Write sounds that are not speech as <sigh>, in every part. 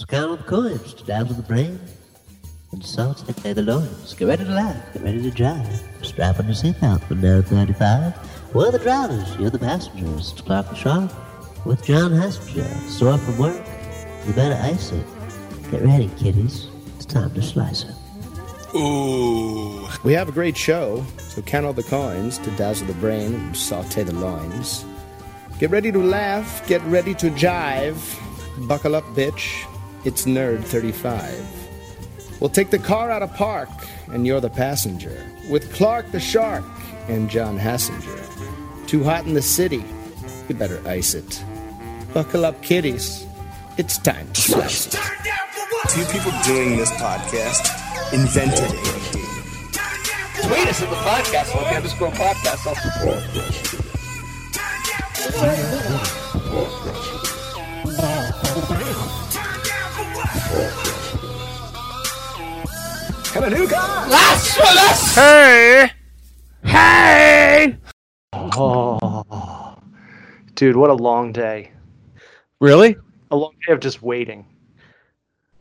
So count the coins to dazzle the brain. And saute the loins. Get ready to laugh. Get ready to drive. Strap on your seatbelt for now 35. We're the drivers. You're the passengers. It's Clark the Shark with Jon Hassinger. Sore from work. You better ice it. Get ready, kiddies. It's time to slice it. Ooh. We have a great show, so count all the coins to dazzle the brain and saute the loins. Get ready to laugh, get ready to jive. Buckle up, bitch. It's Nerd 35. We'll take the car out of park, and you're the passenger. With Clark the Shark and Jon Hassinger. Too hot in the city. You better ice it. Buckle up, kiddies. It's time to slice it. Two people doing this podcast invented it. Tweet us at the Podcastle, okay? Underscore podcast. And a new guy! That's for us! Hey! Hey! Oh. Dude, what a long day. Really? A long day of just waiting.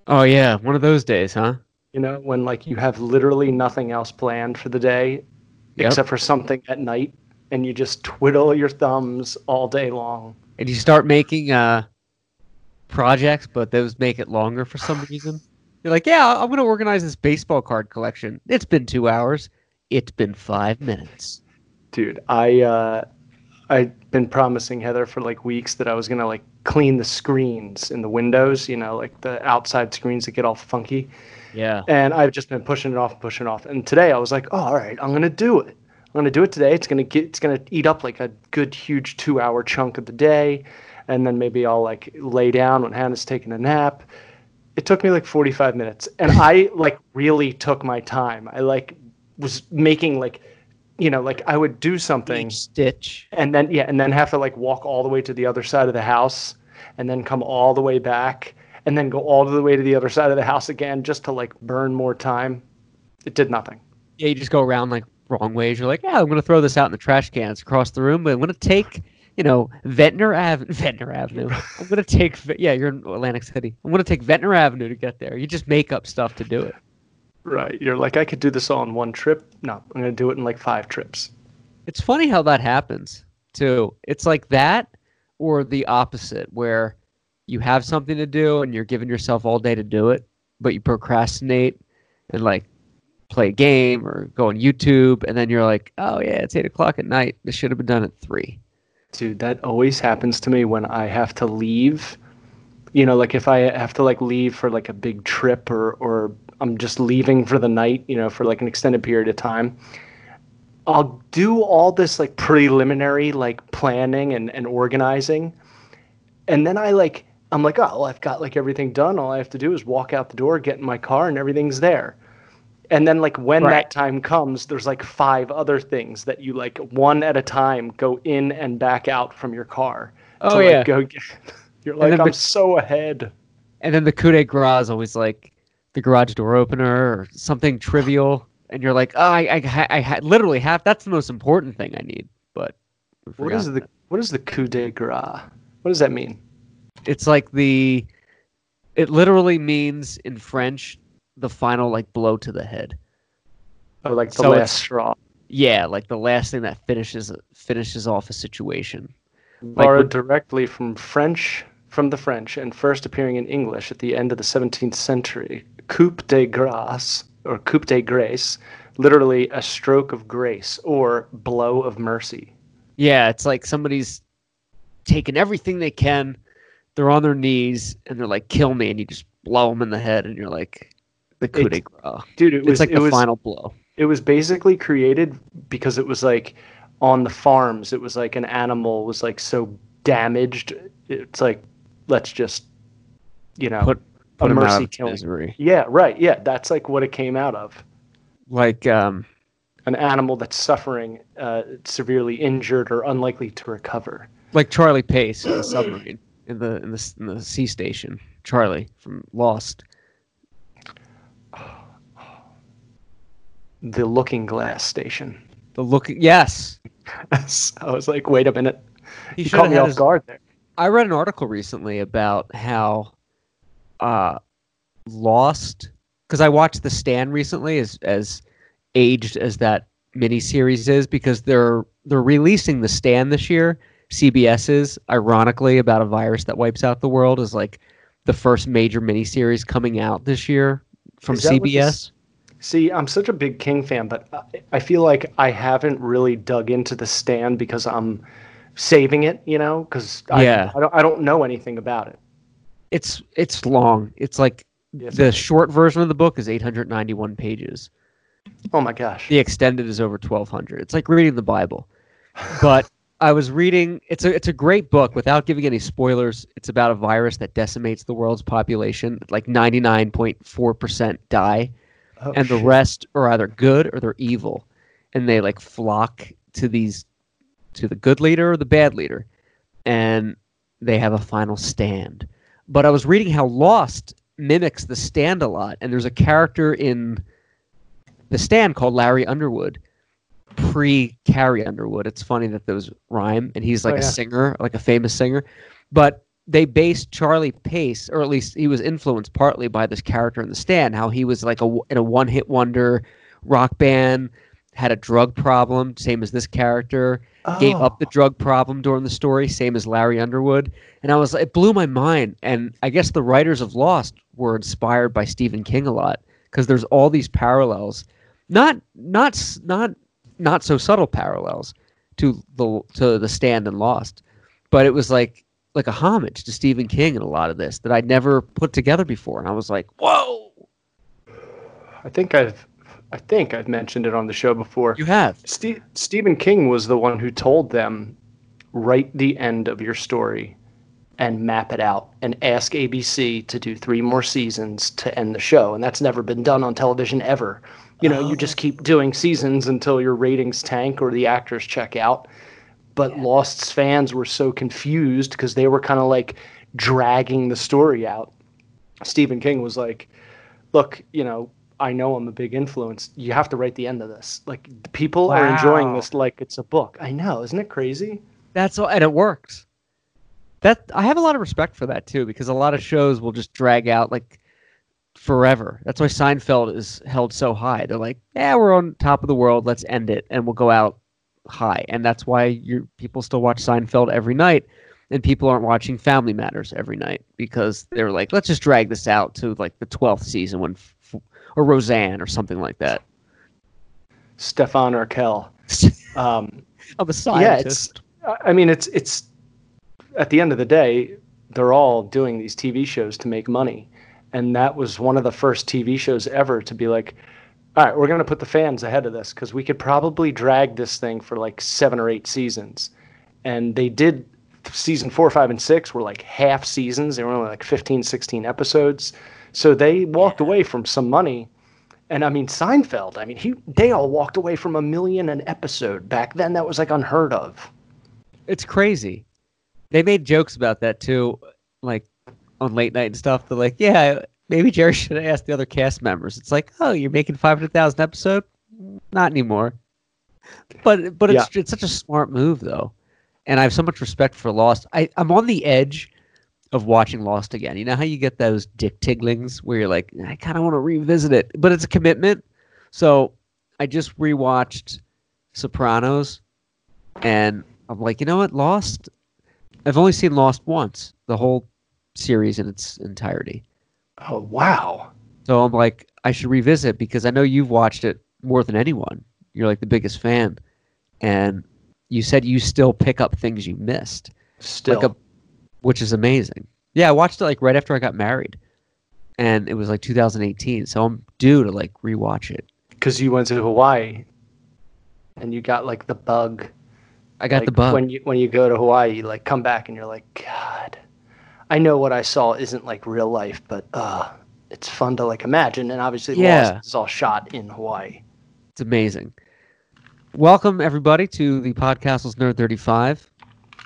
Oh yeah, one of those days, huh? You know, when like you have literally nothing else planned for the day Yep. except for something at night and you just twiddle your thumbs all day long. And you start making uh projects, but those make it longer for some reason. You're like, yeah, I'm gonna organize this baseball card collection. It's been two hours. It's been five minutes. Dude, I uh I've been promising Heather for like weeks that I was gonna like clean the screens in the windows, you know, like the outside screens that get all funky. Yeah. And I've just been pushing it off, pushing it off. And today I was like, oh, all right, I'm gonna do it. I'm gonna do it today. It's gonna get, it's gonna eat up like a good, huge two-hour chunk of the day, and then maybe I'll like lay down when Hannah's taking a nap. It took me like 45 minutes, and I like really took my time. I like was making like, you know, like I would do something Each stitch. and then yeah, and then have to like walk all the way to the other side of the house, and then come all the way back, and then go all the way to the other side of the house again just to like burn more time. It did nothing. Yeah, you just go around like wrong ways. You're like, yeah, I'm gonna throw this out in the trash cans across the room, but I'm gonna take, you know, Ventnor Ave, Ventnor Avenue. <laughs> I'm gonna take, yeah, you're in Atlantic City. I'm gonna take Ventnor Avenue to get there. You just make up stuff to do it. Right. You're like, I could do this all in one trip. No, I'm gonna do it in like five trips. It's funny how that happens too. It's like that or the opposite where you have something to do and you're giving yourself all day to do it, but you procrastinate and like play a game or go on YouTube and then you're like, Oh yeah, it's eight o'clock at night. This should have been done at three. Dude, that always happens to me when I have to leave. You know, like if I have to like leave for like a big trip or or I'm just leaving for the night, you know, for like an extended period of time. I'll do all this like preliminary like planning and, and organizing. And then I like I'm like, oh well, I've got like everything done. All I have to do is walk out the door, get in my car, and everything's there. And then like when Right. that time comes, there's like five other things that you like one at a time go in and back out from your car. Oh, to, yeah. Like, go get. <laughs> You're like, then I'm bet- so ahead. And then the coup de grace is always like the garage door opener or something trivial. And you're like, oh, I, I, I ha- literally have. That's the most important thing I need. But What is the what is the coup de grace? What does that mean? it's like the it literally means in french the final like blow to the head Oh, like the So last straw. yeah like the last thing that finishes finishes off a situation like Borrowed directly from French, from the French, and first appearing in English at the end of the 17th century. Coup de grâce, or coup de grace, literally a stroke of grace or blow of mercy. yeah it's like somebody's taken everything they can they're on their knees and they're like kill me and you just blow them in the head and you're like the coup de grace. Dude, it it's was like it the was final blow. it was basically created because it was like on the farms. It was like an animal was like so damaged. It's like let's just you know put a put out mercy killing misery. Yeah right. Yeah that's like what it came out of. Like um an animal that's suffering uh, severely injured or unlikely to recover. Like Charlie Pace in the submarine in the in the in the sea station. Charlie from Lost. The looking glass station The look, yes, <laughs> i was like wait a minute he you caught me off his, guard there I read an article recently about how uh, Lost because I watched The Stand recently, as as aged as that miniseries is, because they're they're releasing The Stand this year. CBS is ironically about a virus that wipes out the world is like the first major miniseries coming out this year from CBS. See, I'm such a big King fan, but I- feel like I haven't really dug into the stand because I'm saving it, you know, because I, Yeah. I don't I don't know anything about it. It's it's long. It's like Yes. the short version of the book is 891 pages. Oh my gosh. The extended is over 1200. It's like reading the Bible. <laughs> But I was reading it's a it's a great book without giving any spoilers. It's about a virus that decimates the world's population. Like 99.4% die Oh, and the shit. rest are either good or they're evil. And they like flock to these to the good leader or the bad leader. And they have a final stand. But I was reading how Lost mimics the stand a lot, and there's a character in the stand called Larry Underwood, pre Carrie Underwood. It's funny that those rhyme, and he's like Oh, a singer, like a famous singer. But they based Charlie Pace, or at least he was influenced partly by this character in the stand, how he was like a in a one hit wonder rock band, had a drug problem, same as this character, gave Oh. up the oh. drug problem during the story, same as Larry Underwood. And I was it blew my mind. And I guess the writers of Lost were inspired by Stephen King a lot because there's all these parallels, not not not not so subtle parallels to the to the Stand and Lost, but it was like like a homage to Stephen King in a lot of this that I'd never put together before. And I was like, whoa, I think I've I think I've mentioned it on the show before. you have. Ste- Stephen King was the one who told them write the end of your story and map it out and ask ABC to do three more seasons to end the show. And that's never been done on television ever. You know, you just oh. keep doing seasons until your ratings tank or the actors check out. But Lost's fans were so confused because they were kind of like dragging the story out. Stephen King was like, look, you know, I know I'm a big influence. You have to write the end of this. Like people are enjoying this like it's a book. I know, isn't it crazy? That's all, and it works. That I have a lot of respect for that too, because a lot of shows will just drag out like forever. That's why Seinfeld is held so high. They're like, yeah, we're on top of the world. Let's end it, and we'll go out high. And that's why you people still watch Seinfeld every night, and people aren't watching Family Matters every night because they're like, let's just drag this out to like the twelfth season when, f- or Roseanne or something like that. Stefan Urkel. <laughs> Um, I'm a yeah, scientist. it's. I- I mean, it's it's. At the end of the day, they're all doing these TV shows to make money, and that was one of the first TV shows ever to be like, all right, we're going to put the fans ahead of this because we could probably drag this thing for like seven or eight seasons, and they did. Season four, five, and six were like half seasons. They were only like 15, 16 episodes. So they walked away from some money. And I mean, Seinfeld, I mean, he they all walked away from a million an episode. Back then, that was like unheard of. It's crazy. They made jokes about that too, like on late night and stuff. They're like, "Yeah, maybe Jerry should have asked the other cast members." It's like, "Oh, you're making five hundred thousand episode? Not anymore." But but it's it's such a smart move though, and I have so much respect for Lost. I I'm on the edge of watching Lost again. You know how you get those dick tigglings where you're like, I kind of want to revisit it, but it's a commitment. So I just rewatched Sopranos, and I'm like, you know what, Lost. I've only seen Lost once, the whole series in its entirety. Oh wow! So I'm like, I should revisit because I know you've watched it more than anyone. You're like the biggest fan, and you said you still pick up things you missed, Still, like a, which is amazing. Yeah, I watched it like right after I got married, and it was like 2018. So I'm due to like rewatch it. because you went to Hawaii, and you got like the bug. I got Like, the bug. when you when you go to Hawaii. You like come back and you're like, God, I know what I saw isn't like real life, but uh, it's fun to like imagine. And obviously, Yeah. Lost is all shot in Hawaii. It's amazing. Welcome everybody to the Podcastles Nerd 35.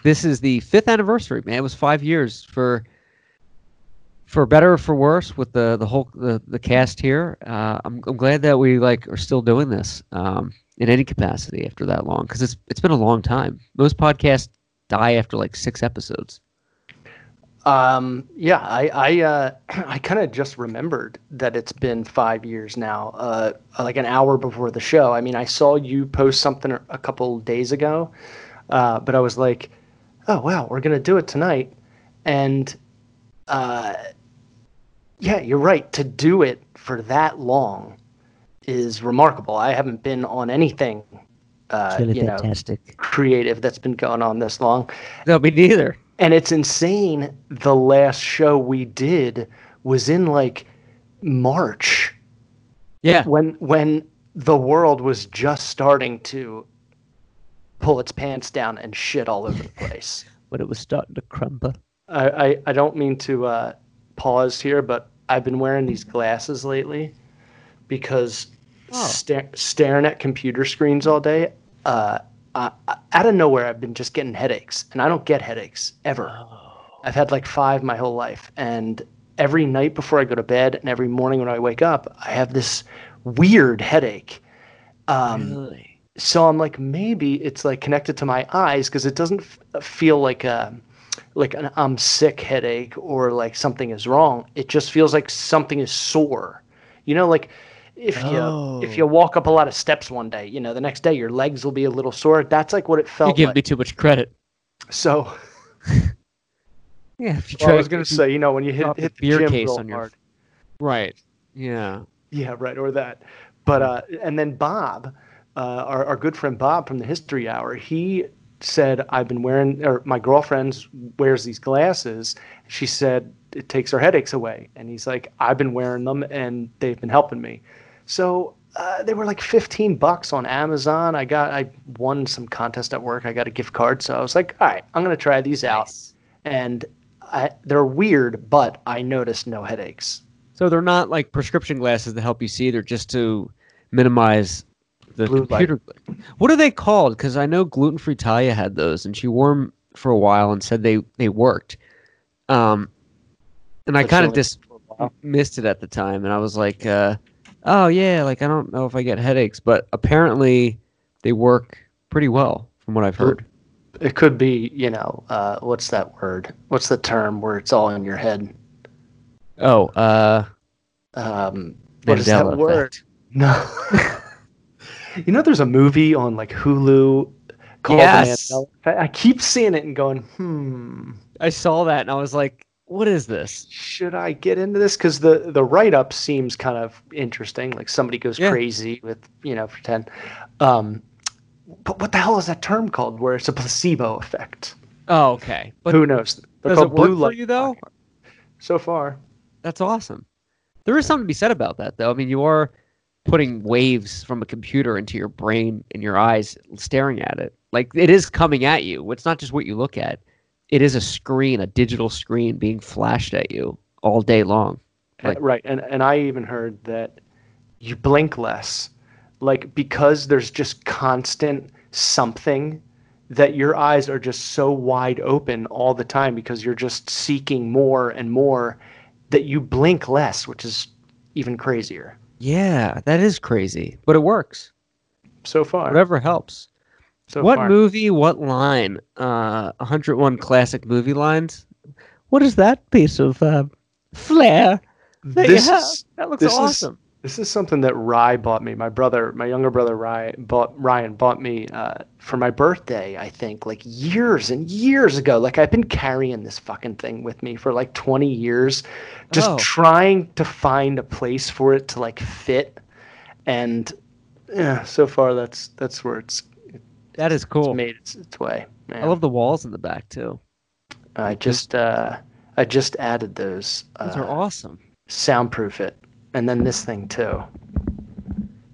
This is the fifth anniversary, man. It was five years for for better or for worse with the the whole the, the cast here. Uh, I'm I'm glad that we like are still doing this um, in any capacity after that long because it's it's been a long time. Most podcasts die after like six episodes. Um, yeah, I I, uh, <clears throat> I kind of just remembered that it's been five years now. Uh, like an hour before the show. I mean, I saw you post something a couple days ago, uh, but I was like, oh wow, we're gonna do it tonight, and uh, yeah, you're right. To do it for that long is remarkable. I haven't been on anything, uh, It's really you know, fantastic. creative that's been going on this long. No, me neither. And it's insane. The last show we did was in like March Yeah. when when the world was just starting to pull its pants down and shit all over the <laughs> place. When it was starting to crumble. I, I, I don't mean to uh, pause here, but I've been wearing these glasses lately because Oh. sta- staring at computer screens all day, uh, uh, out of nowhere, I've been just getting headaches, and I don't get headaches ever. I've had like five my whole life, and every night before I go to bed and every morning when I wake up, I have this weird headache. Um, so I'm like, maybe it's like connected to my eyes because it doesn't f- feel like a like an I'm sick headache or like something is wrong. It just feels like something is sore. You know, like if you if you walk up a lot of steps one day, you know, the next day your legs will be a little sore. That's like what it felt. You felt give like. me too much credit. so <laughs> Yeah, if you well, I was gonna say, you know, when you hit the hit the beer gym case real on your- hard. right. Yeah. Yeah, right, or that. But uh, and then Bob, uh, our our good friend Bob from the History Hour, he said I've been wearing, or my girlfriend wears these glasses. She said it takes her headaches away, and he's like, I've been wearing them, and they've been helping me. So uh, they were like fifteen bucks on Amazon. I got, I won some contest at work. I got a gift card, so I was like, all right, I'm gonna try these out, and I, they're weird, but I noticed no headaches. So they're not like prescription glasses to help you see. They're just to minimize the Blue light. computer. What are they called? Because I know gluten free Talia had those, and she wore them for a while and said they they worked. Um, and I But she kind of only- just missed it at the time, and I was like, uh, oh yeah, like I don't know if I get headaches, but apparently they work pretty well from what I've heard. It could be, you know, uh, what's that word? What's the term where it's all in your head? Oh, uh, Um, what is that Mandela word? No. <laughs> you know, there's a movie on like Hulu called Yes. Mandela Effect? I keep seeing it and going, hmm, I saw that and I was like, what is this? should I get into this? Because the the write up seems kind of interesting. Like somebody goes Yeah. crazy with, you know, pretend. Um, but what the hell is that term called? Where it's a placebo effect? Oh, okay. But Who knows? They're does it work blue for light you though? So far. That's awesome. There is something to be said about that, though. I mean, you are putting waves from a computer into your brain and your eyes, staring at it. Like it is coming at you. It's not just what you look at. It is a screen, a digital screen being flashed at you all day long. Like- right and and i even heard that you blink less like because there's just constant something that your eyes are just so wide open all the time because you're just seeking more and more that you blink less which is even crazier Yeah, that is crazy, but it works. so far Whatever helps. So what far. movie? What line? Uh, 101 classic movie lines. What is that piece of uh, flair that this is, That looks this is- awesome. This is something that Rye bought me. My brother, my younger brother Ryan bought Ryan bought me uh, for my birthday. I think like years and years ago. Like I've been carrying this fucking thing with me for like 20 years, just Oh. trying to find a place for it to like fit. And yeah, so far that's that's where it's, that is cool. made its, its way. Man. I love the walls in the back too. I just uh, I just added those. Those uh, are awesome. soundproof it and then this thing too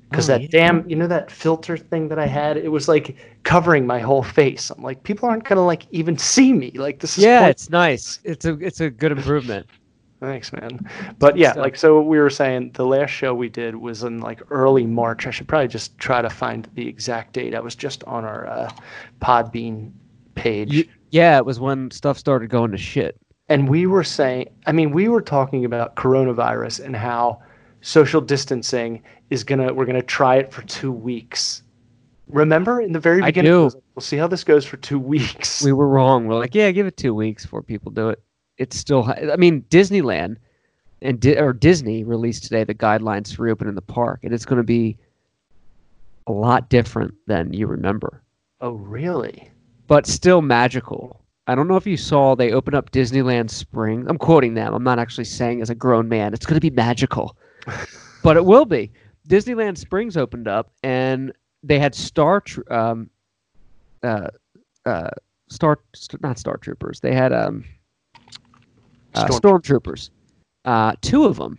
because Oh, that yeah. damn you know that filter thing that i had it was like covering my whole face i'm like people aren't gonna like even see me like this is Yeah, it's nice. It's a it's a good improvement. Thanks man but yeah like so we were saying the last show we did was in like early march i should probably just try to find the exact date i was just on our uh, podbean page You- yeah, it was when stuff started going to shit. and we were saying i mean we were talking about coronavirus and how social distancing is gonna we're gonna try it for two weeks remember in the very beginning it do. like, we'll see how this goes for two <laughs> weeks We were wrong. We're like, yeah, give it two weeks before people do it. It's still. I mean, Disneyland and Di- or Disney released today the guidelines for reopening the park, and it's going to be a lot different than you remember, Oh, really? but still magical. I don't know if you saw they opened up Disneyland Spring. I'm quoting them. I'm not actually saying as a grown man it's going to be magical, <laughs> but it will be. Disneyland Springs opened up, and they had Star um, uh, uh, Star st- not Star Troopers. They had um, uh, Storm- Stormtroopers, uh, two of them,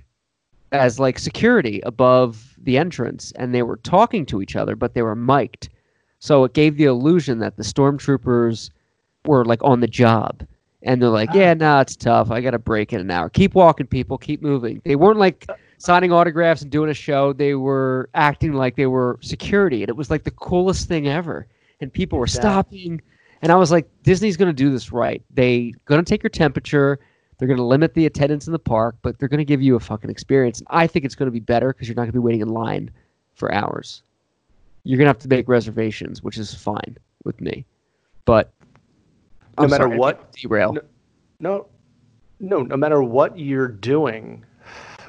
as like security above the entrance, and they were talking to each other, but they were mic'd, so it gave the illusion that the Stormtroopers were like on the job. And they're like, yeah, nah, it's tough. I got to break in an hour. Keep walking, people. Keep moving. They weren't like signing autographs and doing a show. They were acting like they were security. And it was like the coolest thing ever. And people were stopping. And I was like, Disney's going to do this right. They're going to take your temperature. They're going to limit the attendance in the park, but they're going to give you a fucking experience. And I think it's going to be better because you're not going to be waiting in line for hours. You're going to have to make reservations, which is fine with me. But No I'm matter sorry, what- derail. No- No, no, no matter what you're doing,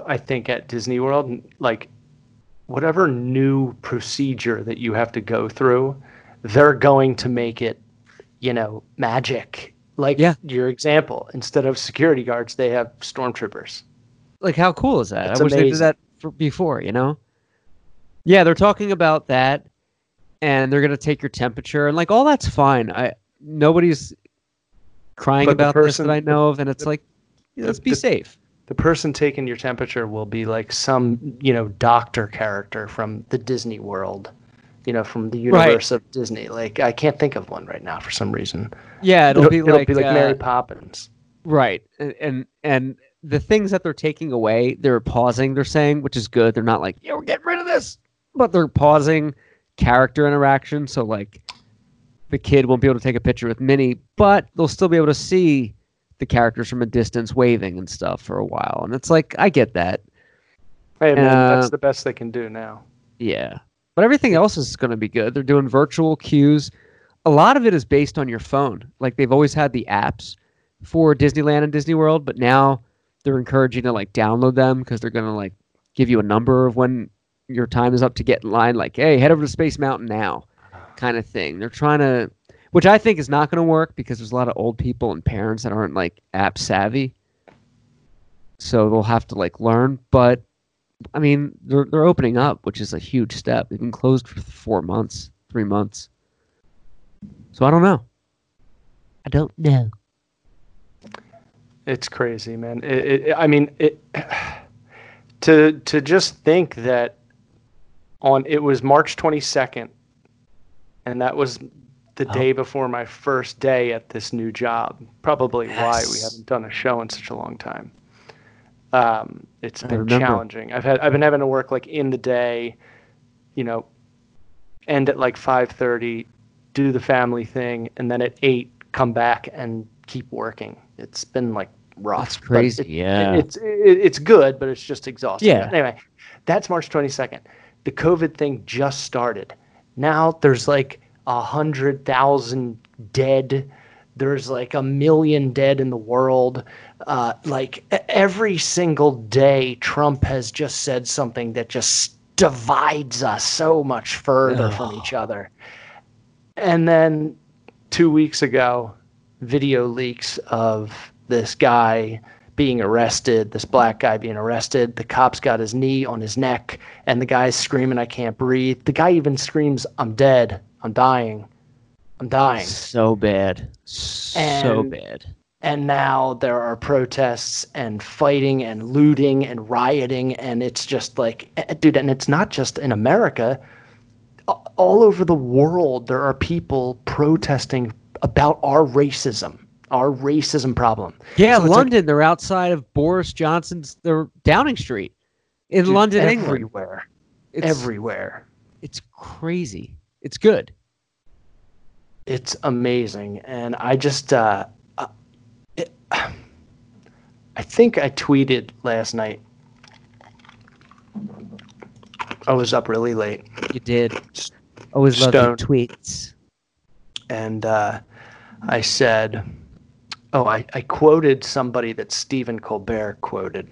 I think at Disney World, like whatever new procedure that you have to go through, they're going to make it, you know, magic. Like Yeah. your example, instead of security guards, they have stormtroopers. like how cool is that? I wish they did that for before, you know? Yeah, they're talking about that and they're gonna take your temperature and like all that's fine. I nobody's crying But about person- this that I know of, and it's the- like yeah, let's be the- safe. The person taking your temperature will be like some, you know, doctor character from the Disney World, you know, from the universe of Disney. Like I can't think of one right now for some reason. Yeah, it'll, be like, uh, Mary Poppins. right, and, and and the things that they're taking away, they're pausing. They're saying, which is good. They're not like, yeah, we're getting rid of this, but they're pausing character interaction. So like, the kid won't be able to take a picture with Minnie, but they'll still be able to see the characters from a distance waving and stuff for a while. And it's like, I get that. Hey man, Uh, that's the best they can do now. Yeah. But everything else is going to be good. They're doing virtual queues. A lot of it is based on your phone. Like they've always had the apps for Disneyland and Disney World, but now they're encouraging to like download them because they're going to like give you a number of when your time is up to get in line. Like, hey, head over to Space Mountain now, uh-huh. kind of thing. They're trying to, which I think is not going to work because there's a lot of old people and parents that aren't like app savvy. So they'll have to like learn. But I mean, they're they're opening up, which is a huge step. They've been closed for four months, three months. So I don't know. I don't know. It's crazy, man. It, it, I mean, it, <sighs> to to just think that on it was March 22nd, and that was the Oh. day before my first day at this new job. Probably why we haven't done a show in such a long time. Um, it's been challenging. I've had I've been having to work like in the day, you know, end at like 5:30, do the family thing, and then at eight come back and keep working. It's been like rough. That's crazy, it- yeah. it's it, it's good, but it's just exhausting. Yeah. Anyway, that's March 22nd. The COVID thing just started. Now there's like a hundred thousand dead. There's like a million dead in the world. Uh, like every single day, Trump has just said something that just divides us so much further from each other. And then two weeks ago, video leaks of this guy being arrested, this black guy being arrested. The cop's got his knee on his neck, and the guy's screaming, I can't breathe. The guy even screams, I'm dead. I'm dying. I'm dying. So bad. So And- bad. And now there are protests and fighting and looting and rioting. And it's just like, eh, dude, and it's not just in America. All over the world, there are people protesting about our racism, our racism problem. Yeah, So it's like- London. they're outside of Boris Johnson's. They're Downing Street in Dude, London, England. everywhere. It's, everywhere. It's crazy. It's good. It's amazing, and I just, uh, I think I tweeted last night. I was up really late, You did. Always love your tweets. and uh, I said, Oh, I, I quoted somebody that Stephen Colbert quoted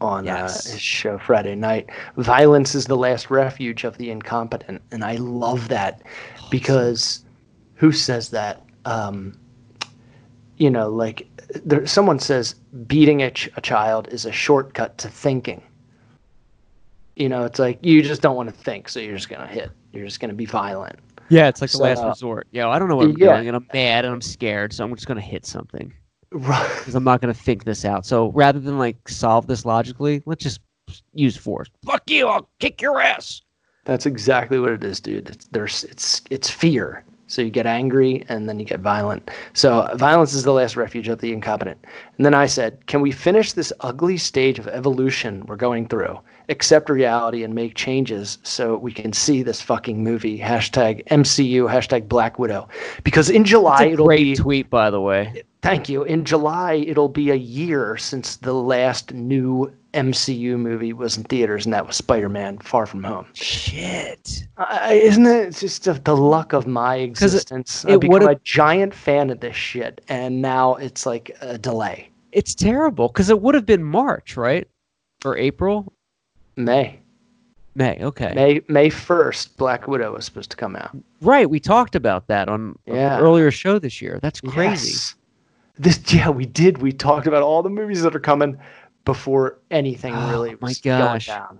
on Yes. uh, his show Friday night. Violence is the last refuge of the incompetent, and I love that because who says that? Um, you know, like there, someone says beating a, ch- a child is a shortcut to thinking. You know, it's like you just don't want to think, so you're just gonna hit. You're just gonna be violent. Yeah, it's like the last resort. Yeah, I don't know what I'm yeah. doing, and I'm mad, and I'm scared, so I'm just gonna hit something Right. because I'm not gonna think this out. So rather than like solve this logically, let's just use force. Fuck you! I'll kick your ass. That's exactly what it is, dude. It's there's it's it's fear. So you get angry and then you get violent. So violence is the last refuge of the incompetent. And then I said, can we finish this ugly stage of evolution we're going through, accept reality and make changes so we can see this fucking movie? Hashtag MCU, hashtag Black Widow. Because in July it'll great be tweet, by the way. Thank you. In July, it'll be a year since the last new MCU movie was in theaters, and that was Spider Man Far From Home. Shit. I, isn't it just the, luck of my existence? it I've become would've- a giant fan of this shit, and now it's like a delay. It's terrible because it would have been March, right? Or April, May. May. Okay. May May 1st, Black Widow was supposed to come out. Right. We talked about that on an Yeah. earlier show this year. That's crazy. Yes. This yeah, we did. We talked about all the movies that are coming before anything Oh, really my gosh. going down.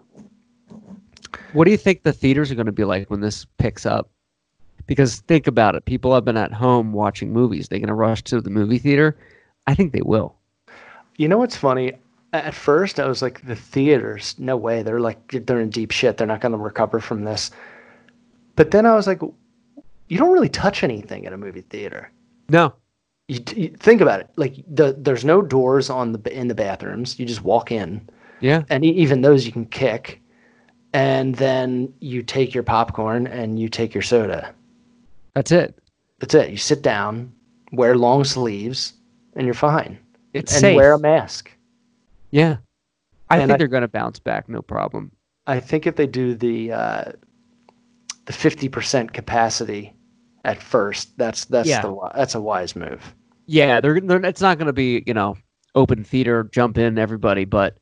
What do you think the theaters are going to be like when this picks up? Because think about it. People have been at home watching movies. They're going to rush to the movie theater. I think they will. You know what's funny? At first, I was like, the theaters, no way. They're like, they're in deep shit. They're not going to recover from this. But then I was like, you don't really touch anything at a movie theater. No. You, you think about it. Like the there's no doors on the in the bathrooms. You just walk in, Yeah. and even those you can kick. And then you take your popcorn and you take your soda. That's it. That's it. You sit down, wear long sleeves, and you're fine. It's and safe. wear a mask. yeah. I And think I- they're going to bounce back. No problem. I think if they do the uh, the fifty percent capacity at first, that's that's Yeah. the that's a wise move. Yeah. They're, they're it's not going to be, you know, open theater, jump in, everybody, but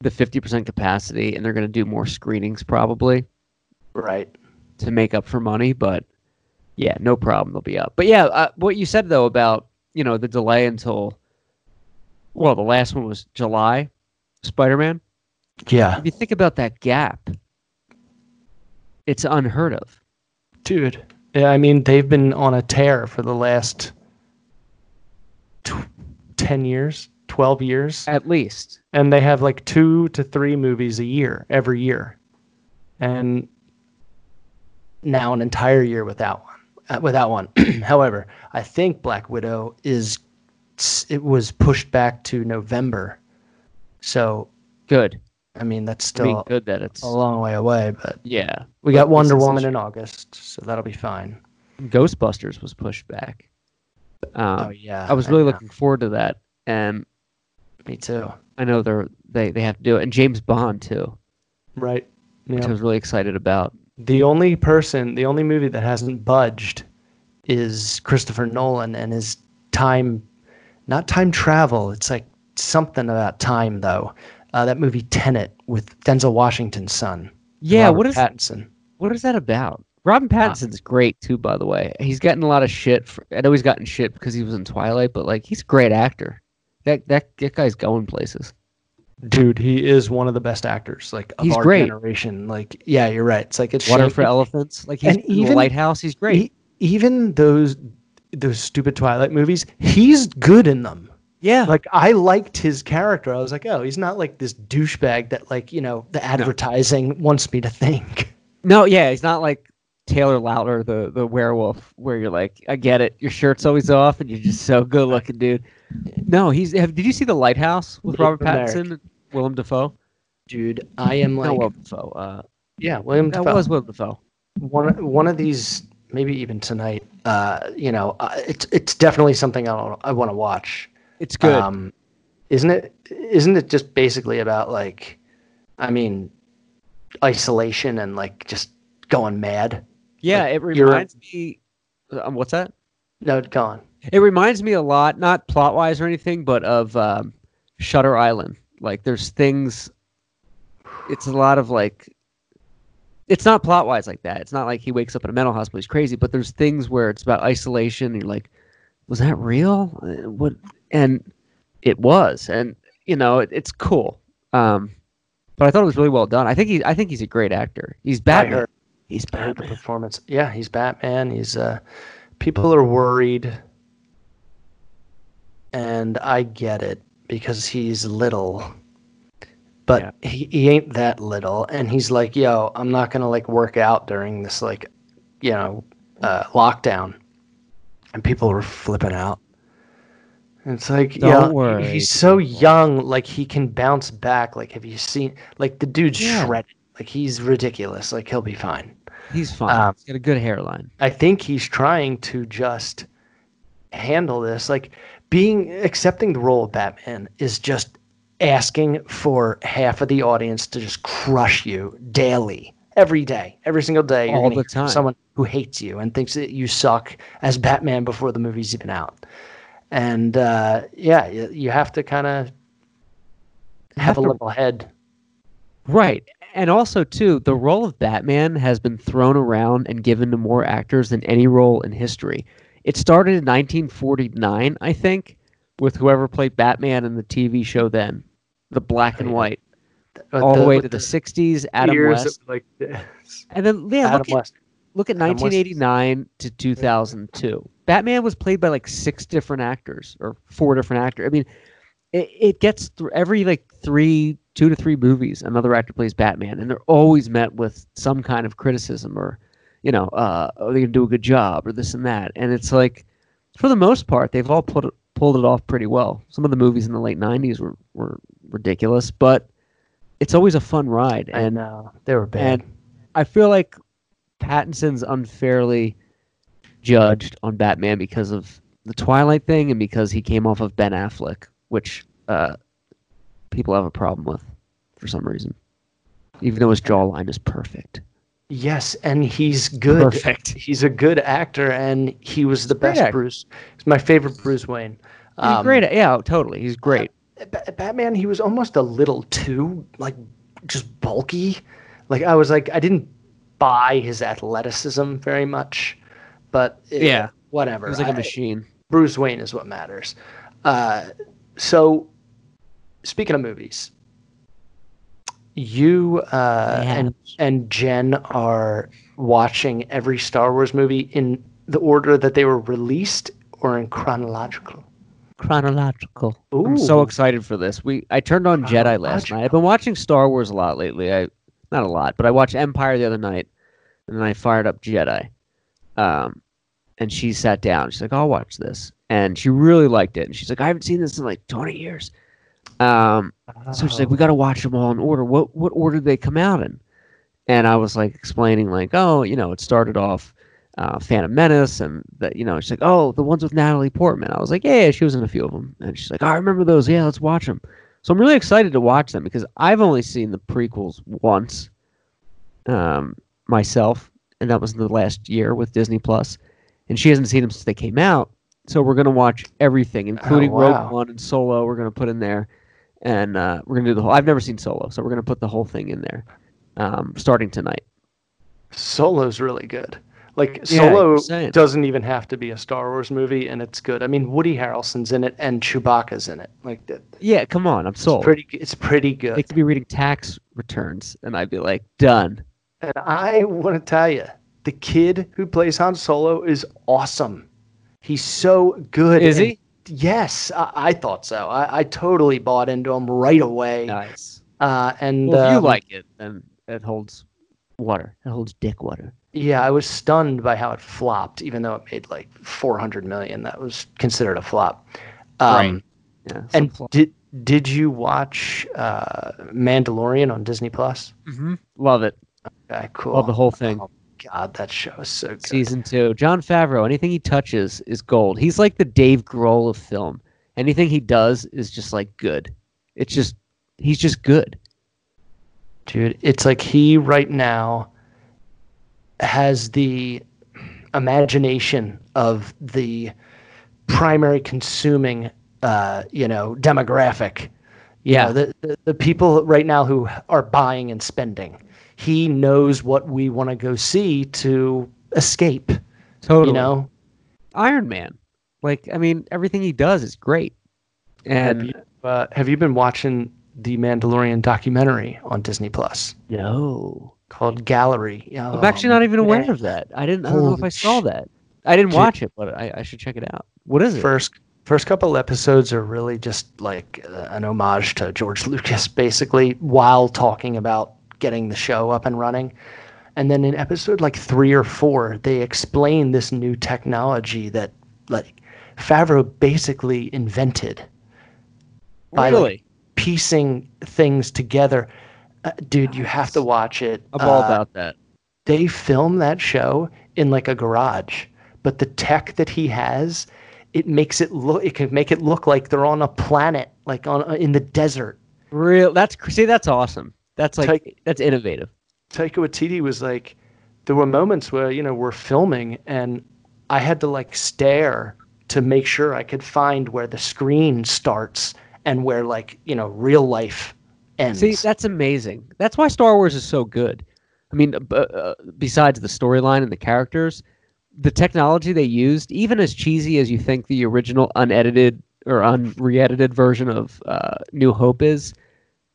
the 50% capacity, and they're going to do more screenings probably. Right. to make up for money, but yeah, no problem. They'll be up. But yeah, uh, what you said though about you know the delay until well, the last one was July, Spider Man. Yeah, If you think about that gap, it's unheard of. dude. Yeah, I mean they've been on a tear for the last tw- ten years, twelve years, At least, and they have like two to three movies a year every year, and now an entire year without one. Uh, without one. <clears throat> However, I think Black Widow is it was pushed back to November, so good. I mean that's still good that it's a long way away. But yeah. we got Wonder Woman in August, so that'll be fine. Ghostbusters was pushed back. Um, oh yeah, I was really know. looking forward to that, and Me too. I know they're they they have to do it, and James Bond too, Right. which I was really excited about. The only person, the only movie that hasn't budged is Christopher Nolan and his time, not time travel. It's like something about time though. Uh, that movie Tenet with Denzel Washington's son. Yeah, Robert what is Pattinson? What is that about? Robin Pattinson's great too, by the way. He's gotten a lot of shit. For, I know he's gotten shit because he was in Twilight, but like he's a great actor. That that that guy's going places. Dude, he is one of the best actors like of He's our great. generation. Like, yeah, you're right. It's like it's Water shame- for Elephants. Like he's and in the even- Lighthouse. He's great. E- even those those stupid Twilight movies, he's good in them. Yeah, like I liked his character. I was like, oh, he's not like this douchebag that like you know the advertising wants me to think. no, yeah, he's not like Taylor Lautner, the the werewolf, where you're like, I get it. Your shirt's always off, and you're just so good looking, dude. No, he's. Have, did you see the Lighthouse with Robert Pattinson, and Willem Dafoe? Dude, I am no, like, Willem Dafoe. Uh, yeah, William that Dafoe. was Willem Dafoe. one one of these, maybe even tonight. Uh, you know, uh, it's it's definitely something I don't, I want to watch. It's good. Um, isn't it? Isn't it just basically about like, I mean, isolation and like just going mad? yeah, like, it reminds me. Um, what's that? No, go on. It reminds me a lot, not plot wise or anything, but of um, Shutter Island. Like there's things. It's a lot of like. It's not plot wise like that. It's not like he wakes up in a mental hospital. He's crazy, but there's things where it's about isolation. And you're like, was that real? Uh, What? And it was, and you know, it, it's cool. Um, but I thought it was really well done. I think he, I think he's a great actor. He's Batman. He's Batman. performance. Yeah, he's Batman. He's uh people are worried and I get it because he's little. But Yeah. he, he ain't that little and he's like, "Yo, I'm not going to like work out during this like, you know, uh lockdown." And people were flipping out. It's like, Don't yeah, worry, he's so people. young. Like he can bounce back. Like, have you seen? Like the dude's Yeah. shredded. Like he's ridiculous. Like he'll be fine. He's fine. Um, he's got a good hairline. I think he's trying to just handle this. Like being accepting the role of Batman is just asking for half of the audience to just crush you daily, every day, every single day. All the time. Someone who hates you and thinks that you suck as Batman before the movie's even out. And uh, yeah, you, you have to kind of have, have a to- level head. Right. And also, too, the role of Batman has been thrown around and given to more actors than any role in history. It started in 1949, I think, with whoever played Batman in the TV show then, the black and white, all the, way to the, 60s, Adam West. like. <laughs> And then, yeah, Adam look, at, West. look at Adam West. 1989 to 2002. Batman was played by like six different actors or four different actors. I mean, it, it gets through every like three, two to three movies, another actor plays Batman, and they're always met with some kind of criticism or, you know, uh, are they gonna do a good job or this and that? And it's like, for the most part, they've all put it, pulled it off pretty well. Some of the movies in the late '90s were were ridiculous, but it's always a fun ride. I And know they were bad. and I feel like Pattinson's unfairly judged on Batman because of the Twilight thing and because he came off of Ben Affleck, which uh, people have a problem with for some reason. Even though his jawline is perfect. Yes, and he's good. Perfect. He's a good actor, and he was the best actor. Bruce. He's my favorite Bruce Wayne. He's Um, great. Yeah, totally. He's great. Ba- Batman, he was almost a little too like just bulky. Like I was like I didn't buy his athleticism very much, but it- Yeah. whatever. He's like a I- machine. Bruce Wayne is what matters. Uh, so, speaking of movies, you uh, and and Jen are watching every Star Wars movie in the order that they were released or in chronological. Chronological. I'm so excited for this. We I turned on Jedi last night. I've been watching Star Wars a lot lately. I not a lot, but I watched Empire the other night, and then I fired up Jedi. Um, and she sat down. She's like, "I'll watch this," and she really liked it. And she's like, "I haven't seen this in like 20 years." Um, so she's like, "We got to watch them all in order. What what order did they come out in?" And I was like explaining, like, "Oh, you know, it started off." Uh, Phantom Menace, and that you know, she's like, "Oh, the ones with Natalie Portman." I was like, "Yeah, yeah, she was in a few of them." And she's like, "I remember those. Yeah, let's watch them." So I'm really excited to watch them because I've only seen the prequels once, um, myself, and that was in the last year with Disney Plus, and she hasn't seen them since they came out. So we're gonna watch everything, including wow. Rogue One and Solo. We're gonna put in there, and uh, we're gonna do the whole. I've never seen Solo, so we're gonna put the whole thing in there, um, starting tonight. Solo's really good. Like Solo you're doesn't even have to be a Star Wars movie, and it's good. I mean, Woody Harrelson's in it, and Chewbacca's in it. Like that, Yeah, come on, I'm it's sold. pretty. It's pretty good. They could be reading tax returns, and I'd be like, done. And I want to tell you, the kid who plays Han Solo is awesome. He's so good. Is and- he? Yes, I, I thought so. I, I totally bought into him right away. Nice. Uh, and Well, if you um, like it, then it holds water. It holds dick water. yeah, I was stunned by how it flopped, even though it made like 400 million. That was considered a flop. Um, Right. Yeah. And did did you watch uh, Mandalorian on Disney Plus? hmm Love it. Okay, cool. Love the whole thing. Oh, God, that show is so good. Season two. Jon Favreau. Anything he touches is gold. He's like the Dave Grohl of film. Anything he does is just like good. It's just he's just good. dude it's like he right now has the imagination of the primary consuming, uh, you know, demographic. You Yeah. know, the, the the people right now who are buying and spending. He knows what we want to go see to escape. Totally. You know, Iron Man. Like, I mean, everything he does is great. have And you, uh, have you been watching the Mandalorian documentary on Disney Plus no, called Gallery? Oh, I'm actually not even aware man. of that. I didn't. I don't know if I saw that. I didn't watch it, but I, I should check it out. What is it? first first couple episodes are really just like uh, an homage to George Lucas basically while talking about getting the show up and running and then in episode like 3 or 4 they explain this new technology that like Favreau basically invented by, like, piecing things together uh, dude you have to watch it I'm all Uh, about that. they film that show in like a garage but the tech that he has it makes it look it can make it look like they're on a planet like on uh, in the desert Real. That's see. That's awesome. That's like Take- that's innovative. Taika Waititi was like there were moments where you know we're filming and I had to like stare to make sure I could find where the screen starts and where like you know real life ends See, that's amazing. That's why Star Wars is so good. I mean, b- uh, besides the storyline and the characters, the technology they used, even as cheesy as you think the original unedited or unre-edited version of uh, New Hope is,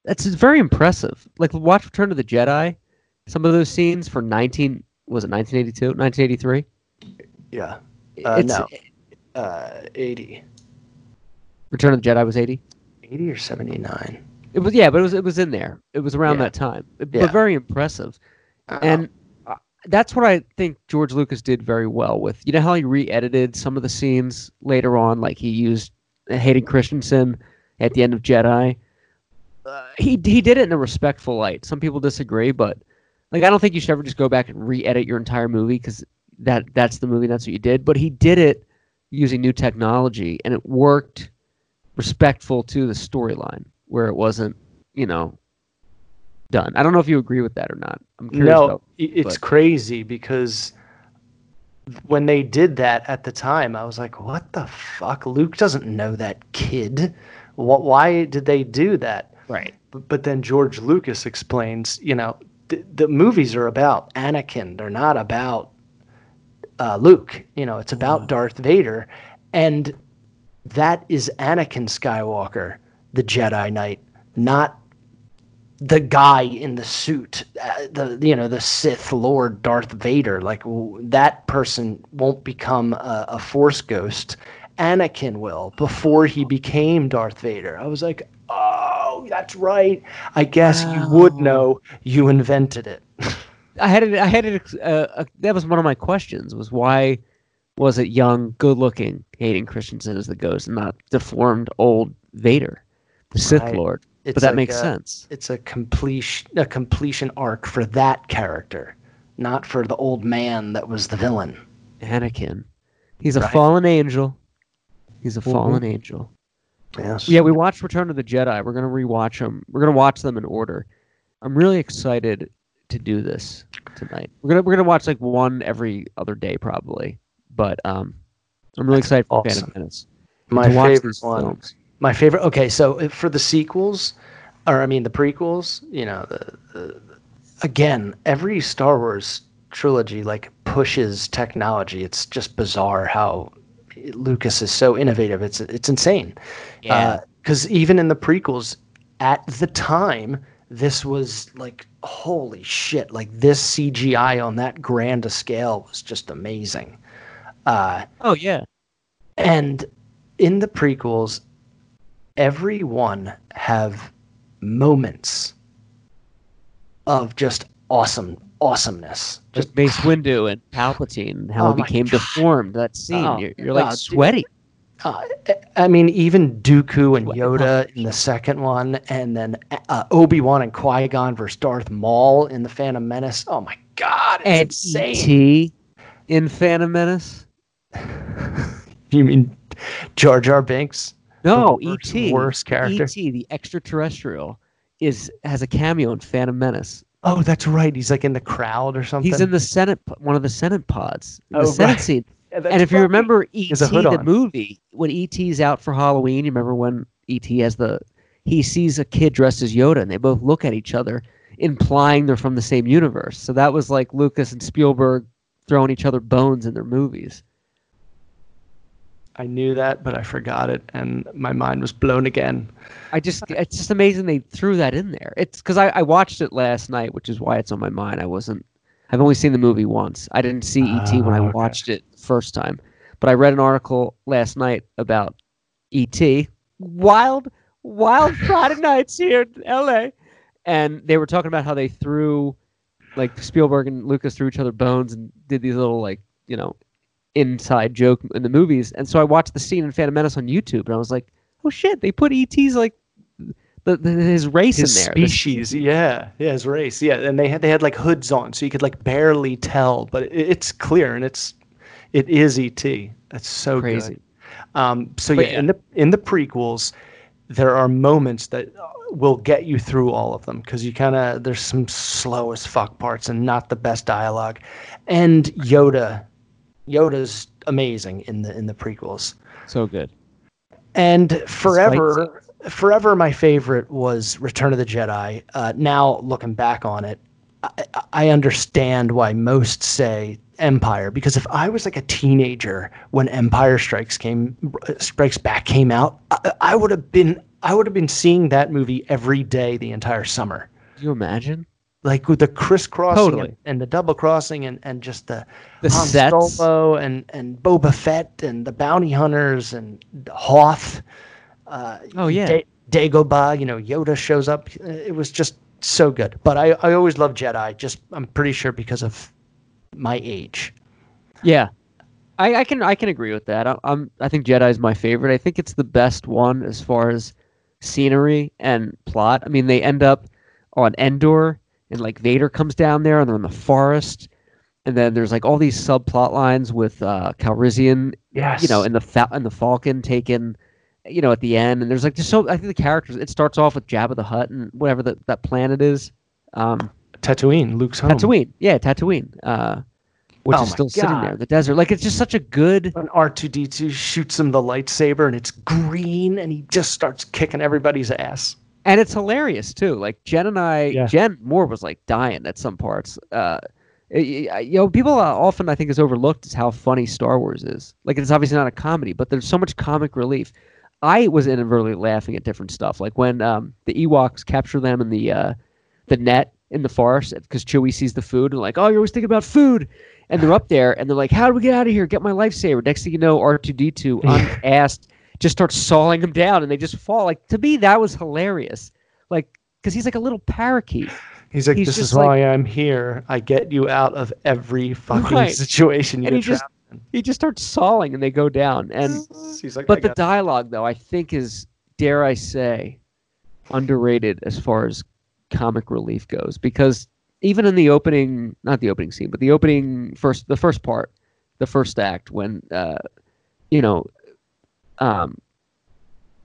that's it's very impressive. Like watch Return of the Jedi, some of those scenes for 19 was it 1982, 1983? yeah uh, It's- no uh 80 Return of the Jedi was 80. 80 or 79 It was yeah, but it was it was in there. It was around Yeah. that time. But Yeah. very impressive. and uh, that's what I think George Lucas did very well with. You know how he re-edited some of the scenes later on, like he used Hayden Christensen at the end of Jedi. Uh, he he did it in a respectful light. Some people disagree, but like I don't think you should ever just go back and re-edit your entire movie because that that's the movie. That's what you did. But he did it using new technology, and it worked respectful to the storyline, where it wasn't, you know, done. I don't know if you agree with that or not. I'm curious. no about- it's but- crazy because when they did that at the time i was like what the fuck luke doesn't know that kid what, why did they do that right. but, but then george lucas explains you know the, the movies are about anakin they're not about uh, luke you know it's about darth vader and that is anakin skywalker the jedi knight not the guy in the suit, uh, the you know the Sith Lord Darth Vader, like w- that person won't become a, a Force ghost. Anakin will before he became Darth Vader. I was like, oh, that's right. I guess you would know. You invented it. <laughs> I had it. I had it. Uh, uh, that was one of my questions. Was why was it young, good-looking Hayden Christensen as the ghost, and not deformed old Vader, the Sith Right. Lord? It's but that like makes a- sense. It's a completion a completion arc for that character, not for the old man that was the villain. Anakin, he's a Right. fallen angel. He's a Mhm. fallen angel. Yes. Yeah, we watched Return of the Jedi. We're gonna rewatch them. We're gonna watch them in order. I'm really excited to do this tonight. We're gonna we're gonna watch like one every other day probably. But um, I'm really That's excited for awesome. Phantom Menace. My favorite one. films. My favorite. Okay, so for the sequels, or I mean the prequels, you know, the, the again, every Star Wars trilogy like pushes technology. It's just bizarre how Lucas is so innovative. It's it's insane. Yeah. Because even in the prequels, at the time, this was like holy shit. Like this CGI on that grand a scale was just amazing. Uh, Oh yeah. and in the prequels, every one have moments of just awesome awesomeness. Just Mace Windu and Palpatine, and how Oh he became God. deformed. That scene, Oh, you're, you're like sweaty. uh, I mean, even Dooku and Yoda in the second one, and then uh, Obi Wan and Qui Gon versus Darth Maul in the Phantom Menace. Oh my God, it's And insane. E.T. in Phantom Menace. <laughs> You mean Jar Jar Binks? No, E.T. worst character. E.T. the extraterrestrial is has a cameo in Phantom Menace. Oh, that's right. He's like in the crowd or something. He's in the Senate, one of the Senate pods. Oh, the Senate right. scene, that's and if you remember E.T. has a hood the on. movie, when E.T.'s out for Halloween, you remember when E.T. has the he sees a kid dressed as Yoda, and they both look at each other, implying they're from the same universe. So that was like Lucas and Spielberg throwing each other bones in their movies. I knew that, but I forgot it, and my mind was blown again. I just it's just amazing they threw that in there. It's because I, I watched it last night, which is why it's on my mind. I wasn't I've only seen the movie once. I didn't see E.T. when I Ah, okay. watched it first time. But I read an article last night about E.T. Wild wild <laughs> Friday nights here in LA. And they were talking about how they threw like Spielberg and Lucas threw each other bones and did these little like, you know, inside joke in the movies. And so I watched the scene in Phantom Menace on YouTube and I was like, oh shit, they put ET's like the, the, his race His in there. The- species, yeah, yeah, his race, yeah, and they had they had like hoods on, so you could like barely tell, but it, it's clear and it's it is ET. That's so Crazy. good. Um, so yeah, yeah. in the in the prequels, there are moments that uh, will get you through all of them because you kind of there's some slow as fuck parts and not the best dialogue, and Yoda, Yoda's amazing in the in the prequels. so good. And forever, forever, my favorite was Return of the Jedi. Uh, now looking back on it, I, I understand why most say Empire because if I was like a teenager when Empire Strikes came, Strikes Back came out, I, I would have been, I would have been seeing that movie every day the entire summer Do you imagine? Like with the crisscrossing Totally. and, and the double crossing and, and just the, The Han sets. Solo and, and Boba Fett and the bounty hunters and Hoth. Uh, Oh, yeah. Da- Dagobah, you know, Yoda shows up. Uh, It was just so good. But I, I always loved Jedi. Just I'm pretty sure because of my age. Yeah. I, I can I can agree with that. I, I'm I think Jedi's my favorite. I think it's the best one as far as scenery and plot. I mean, they end up on Endor, and like Vader comes down there, and they're in the forest, and then there's like all these subplot lines with uh, Calrissian, Yes. you know, and the Fa- and the Falcon taken, you know, at the end, and there's like just so I think the characters. It starts off with Jabba the Hutt and whatever that that planet is, um, Tatooine, Luke's home. Tatooine. Yeah, Tatooine. Uh, which Oh is still sitting there in the desert. Like it's just such a good. When R2D2 shoots him the lightsaber and it's green and he just starts kicking everybody's ass. And it's hilarious too. Like Jen and I, Yeah. Jen Moore was like dying at some parts. Uh, you know, people uh, often I think is overlooked is how funny Star Wars is. Like it's obviously not a comedy, but there's so much comic relief. I was inadvertently laughing at different stuff, like when um, the Ewoks capture them in the uh, the net in the forest because Chewie sees the food and like, oh, you're always thinking about food. And they're up there and they're like, how do we get out of here? Get my lightsaber. Next thing you know, R2D2 <laughs> unasked just starts sawing them down and they just fall. Like to me, that was hilarious. Like because he's like a little parakeet. He's like, He's this is like- why I'm here. I get you out of every fucking Right. situation you And he get just trapped he just starts sawing and they go down. And. <laughs> He's like, but the dialogue though, I think is dare I say, underrated as far as comic relief goes. Because even in the opening not the opening scene, but the opening first the first part, the first act, when uh you know um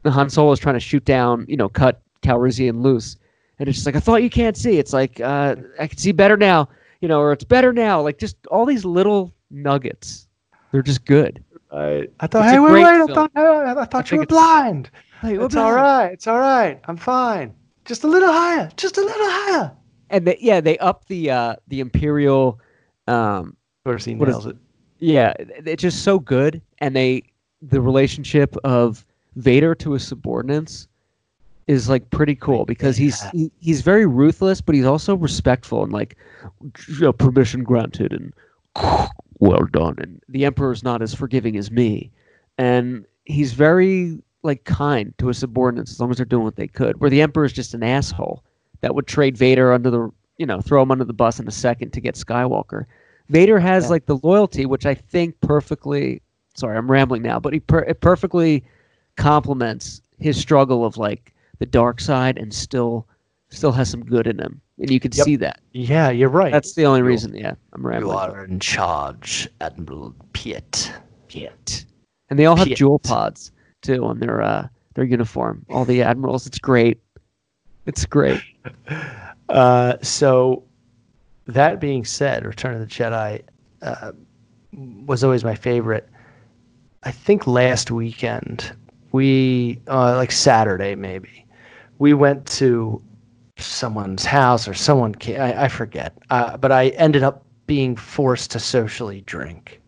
Han Solo is trying to shoot down, you know, cut Calrissian loose. And it's just like, I thought you can't see. It's like, uh, I can see better now, you know, or it's better now. Like just all these little nuggets. They're just good. I, I thought, It's hey, wait, great wait, I thought, I, I thought think you were it's- blind. Hey, It's all right. It's all right. I'm fine. Just a little higher. Just a little higher. And they, yeah, they up the uh the Imperial um Of course, he What is- nails it. yeah, it's just so good and they the relationship of Vader to his subordinates is like pretty cool because he's Yeah. he, he's very ruthless but he's also respectful and like you know, permission granted and <laughs> well done and the emperor's not as forgiving as me and he's very like kind to his subordinates as long as they're doing what they could where the emperor's just an asshole that would trade Vader under the you know throw him under the bus in a second to get Skywalker Vader has Yeah. like the loyalty which I think perfectly sorry I'm rambling now but he per- it perfectly complements his struggle of like the dark side and still still has some good in him and you can Yep. see that Yeah, you're right. that's the only reason yeah I'm rambling. you are in charge, Admiral Piet. Piet. and they all have Piet. jewel pods too on their uh their uniform all the admirals it's great it's great <laughs> Uh, so, that being said, Return of the Jedi, uh, was always my favorite. I think last weekend we uh, like Saturday maybe we went to someone's house or someone came, I, I forget, uh, but I ended up being forced to socially drink.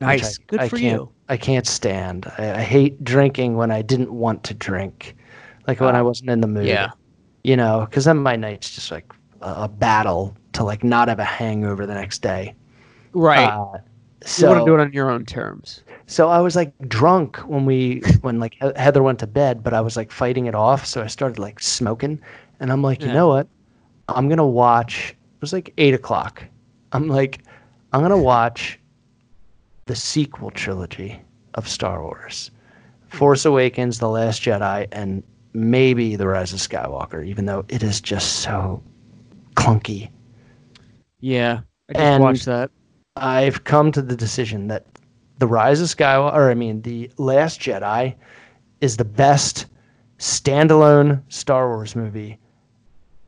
Nice. I- Good I for you. I can't stand. I, I hate drinking when I didn't want to drink, like when I wasn't in the mood. yeah. You know, because then my night's just like a, a battle to like not have a hangover the next day. Right. Uh, you so want to do it on your own terms. So I was like drunk when we when like Heather went to bed, but I was like fighting it off. So I started like smoking, and I'm like, you know what? I'm gonna watch. It was like eight o'clock. I'm like, I'm gonna watch the sequel trilogy of Star Wars, Force Awakens, The Last Jedi, and maybe The Rise of Skywalker. Even though it is just so clunky. Yeah. I just And- watched that. I've come to the decision that The Rise of Skywalker, or I mean, The Last Jedi, is the best standalone Star Wars movie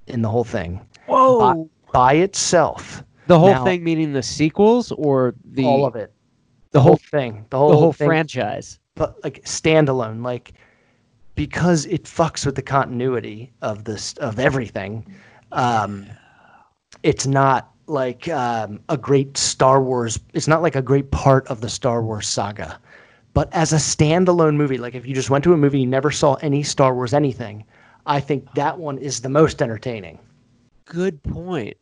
in the whole thing. Whoa. By itself, The whole Now- thing, meaning the sequels or the all of it, the whole thing, the the whole, whole thing, franchise. but like standalone, like because it fucks with the continuity of this of everything. Um, it's not like um, a great Star Wars. It's not like a great part of the Star Wars saga. But as a standalone movie, like if you just went to a movie, you never saw any Star Wars anything, I think that one is the most entertaining. Good point.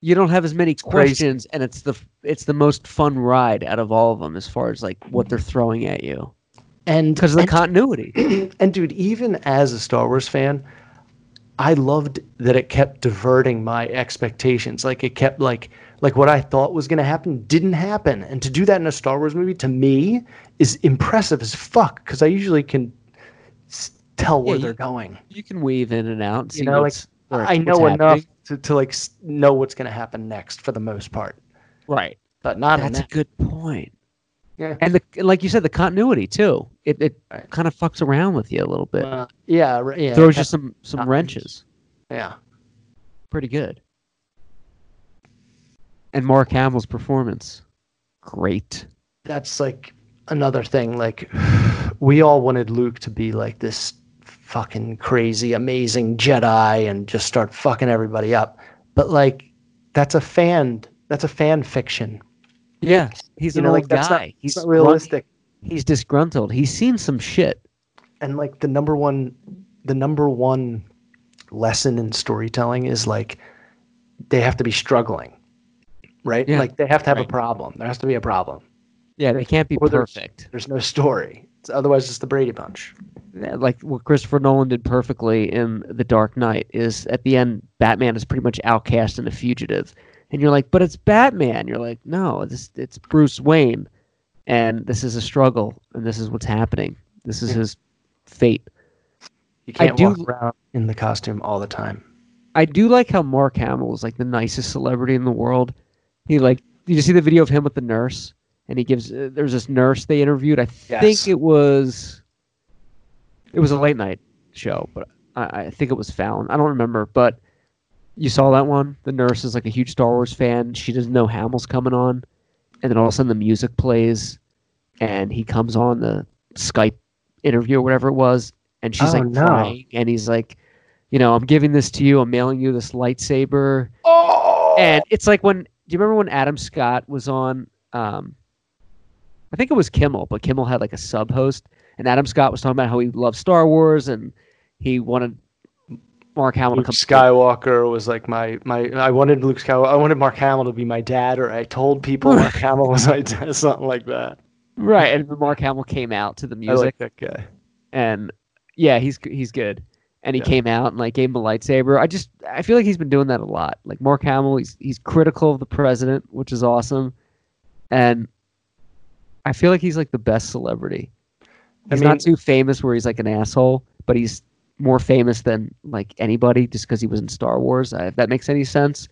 You don't have as many crazy. questions, and it's the it's the most fun ride out of all of them as far as like what they're throwing at you And because of the and- continuity. <clears throat> and dude, even as a Star Wars fan, I loved that it kept diverting my expectations. Like it kept like like what I thought was going to happen didn't happen. And to do that in a Star Wars movie to me is impressive as fuck because I usually can tell where Yeah, they're going. you can weave in and out. See You know, like where- I know enough to, to like know what's going to happen next for the most part, Right. but not That's a good point. Yeah. And the and like you said, the continuity too. It it Right. kind of fucks around with you a little bit. Uh, yeah, yeah, Throws you some some wrenches. yeah. Pretty good. And Mark Hamill's performance, great. that's like another thing like we all wanted luke to be like this fucking crazy amazing jedi and just start fucking everybody up but like that's a fan that's a fan fiction Yeah, he's you an know old like that's guy. not, he's not realistic He's disgruntled. He's seen some shit. and like the number one the number one lesson in storytelling is like they have to be struggling right Yeah, like they have to have right. a problem there has to be a problem Yeah, they can't be Or there's- perfect. there's no story it's, otherwise it's the brady bunch Yeah, Like what Christopher Nolan did perfectly in The Dark Knight is at the end, Batman is pretty much outcast and a fugitive, and you're like, but it's Batman. You're like, no, this it's Bruce Wayne, and this is a struggle, and this is what's happening. This is his fate. you can't do- walk around in the costume all the time I do like how Mark Hamill is like the nicest celebrity in the world. He like, did you see the video of him with the nurse? And he gives uh, there's this nurse they interviewed. I Yes. think it was it was a late night show, but I, I think it was Fallon. I don't remember, but you saw that one. The nurse is like a huge Star Wars fan. She doesn't know Hamill's coming on, and then all of a sudden the music plays, and he comes on the Skype interview or whatever it was, and she's Oh, like no. crying, and he's like, you know, I'm giving this to you. I'm mailing you this lightsaber. Oh, And it's like when do you remember when Adam Scott was on? Um, I think it was Kimmel, but Kimmel had like a sub host, and Adam Scott was talking about how he loved Star Wars and he wanted Mark Hamill Luke. Skywalker was like my my. I wanted Luke Skywalker. I wanted Mark Hamill to be my dad, or I told people <laughs> Mark Hamill was my dad, <laughs> something like that. Right, and Mark Hamill came out to the I music, like that guy. and yeah, he's he's good. And he Yeah. came out and like gave him a lightsaber. I just I feel like he's been doing that a lot. Like Mark Hamill, he's he's critical of the president, which is awesome, and I feel like he's like the best celebrity. I He's mean- not too famous where he's like an asshole, but he's more famous than like anybody just because he was in Star Wars. uh, If that makes any sense,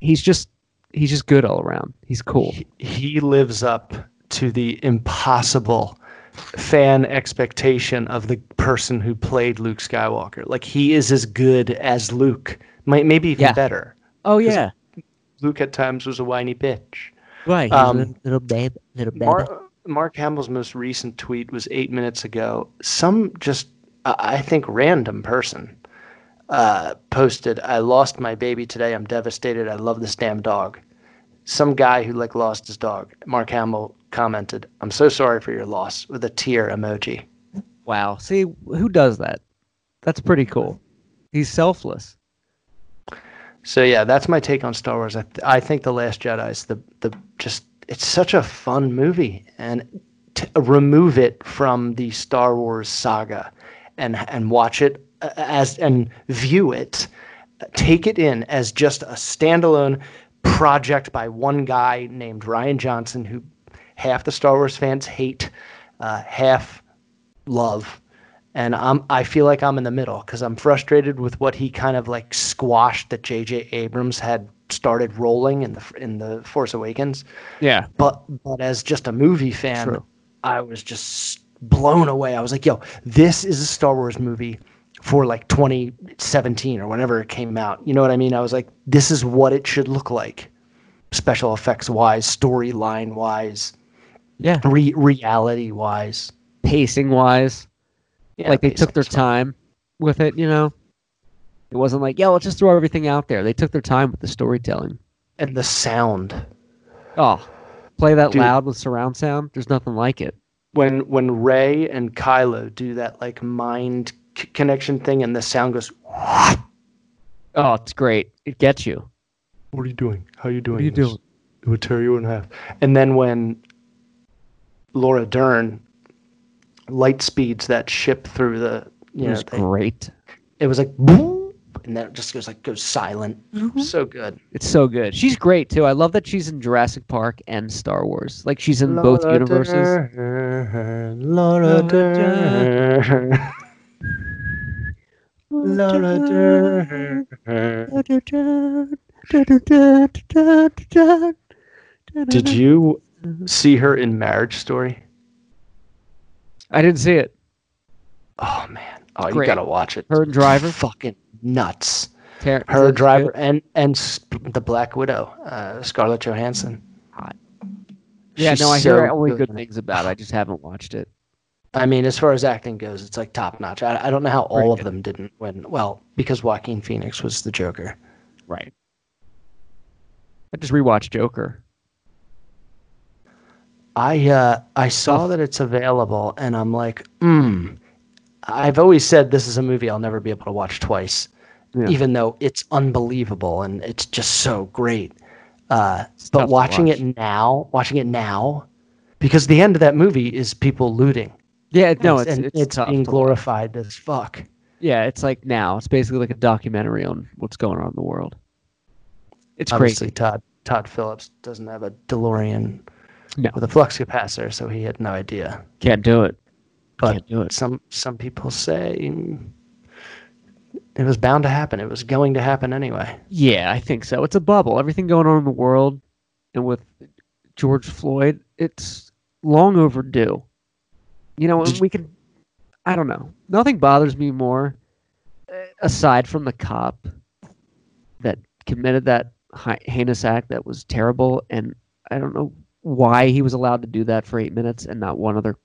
he's just he's just good all around. He's cool. He, he lives up to the impossible fan expectation of the person who played Luke Skywalker. Like he is as good as Luke, might maybe even Yeah. better. Oh yeah, Luke at times was a whiny bitch. Right. Um, a little babe, little baby. Mar- Mark Hamill's most recent tweet was eight minutes ago. Some just, I think, random person uh, posted, "I lost my baby today. I'm devastated. I love this damn dog." Some guy who like lost his dog. Mark Hamill commented, "I'm so sorry for your loss" with a tear emoji. Wow. See, who does that? That's pretty cool. He's selfless. So yeah, that's my take on Star Wars. I, th- I think the Last Jedi is the the just it's such a fun movie, and to remove it from the Star Wars saga, and and watch it uh, as and view it, take it in as just a standalone project by one guy named Rian Johnson, who half the Star Wars fans hate, uh, half love and I'm I feel like I'm in the middle because I'm frustrated with what he kind of like squashed that J.J. Abrams had started rolling in the in the Force Awakens. Yeah. But but as just a movie fan, True. I was just blown away. I was like, yo, this is a Star Wars movie for like 2017 or whenever it came out. You know what I mean? I was like, this is what it should look like, special effects wise, storyline wise, Yeah. re- reality wise. Pacing wise. Yeah, like they took their time with it, you know? It wasn't like, yeah, let's just throw everything out there. They took their time with the storytelling. and the sound. Oh, play that Dude. loud with surround sound. There's nothing like it. When when Rey and Kylo do that like mind c- connection thing, and the sound goes. <laughs> Oh, it's great. It gets you. What are you doing? How are you doing? What are you this? doing? It would tear you in half. And then when Laura Dern light speeds that ship through the, you It know, was they- great. it was like, boom, and then it just goes like goes silent. Mm-hmm. So good. It's so good. She's great too. I love that she's in Jurassic Park and Star Wars. Like she's in both universes. Dern, Laura Dern. Laura Dern. Did you see her in Marriage Story? I didn't see it. Oh man, oh you gotta watch it. Her and Driver? fucking nuts. Ter- Her that driver good? and and Sp- the Black Widow, uh, Scarlett Johansson. Yeah, She's no, I so hear only good in things about it. I just haven't watched it. I mean, as far as acting goes, it's like top notch. I, I don't know how all Very of good. them didn't win. Well, because Joaquin Phoenix was the Joker. Right. I just rewatched Joker. I uh, I saw that it's available, and I'm like, hmm. I've always said this is a movie I'll never be able to watch twice, Yeah. even though it's unbelievable and it's just so great. Uh, but watching watch. it now, watching it now, because the end of that movie is people looting. Yeah, no, it's it's, it's tough being glorified as fuck. Yeah, it's like now. It's basically like a documentary on what's going on in the world. It's Obviously, crazy. Todd Todd Phillips doesn't have a DeLorean No. with a flux capacitor, so he had no idea. Can't do it. But Can't do it. some some people say it was bound to happen. It was going to happen anyway. Yeah, I think so. It's a bubble. Everything going on in the world, and with George Floyd, it's long overdue. You know, we can. I don't know. Nothing bothers me more, uh, aside from the cop that committed that heinous act that was terrible, and I don't know why he was allowed to do that for eight minutes and not one other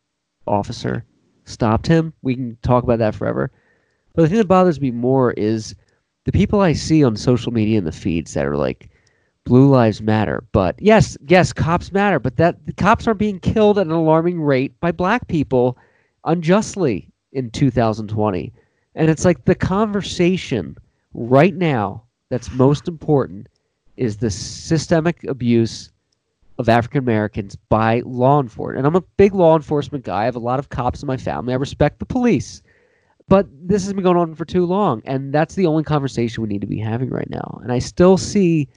officer stopped him. We can talk about that forever. But the thing that bothers me more is the people I see on social media in the feeds that are like, "Blue lives matter," but yes, yes, cops matter, but that the cops are being killed at an alarming rate by black people unjustly in 2020, and it's like the conversation right now that's most important is the systemic abuse of African Americans by law enforcement. And I'm a big law enforcement guy. I have a lot of cops in my family. I respect the police. But this has been going on for too long. And that's the only conversation we need to be having right now. And I still see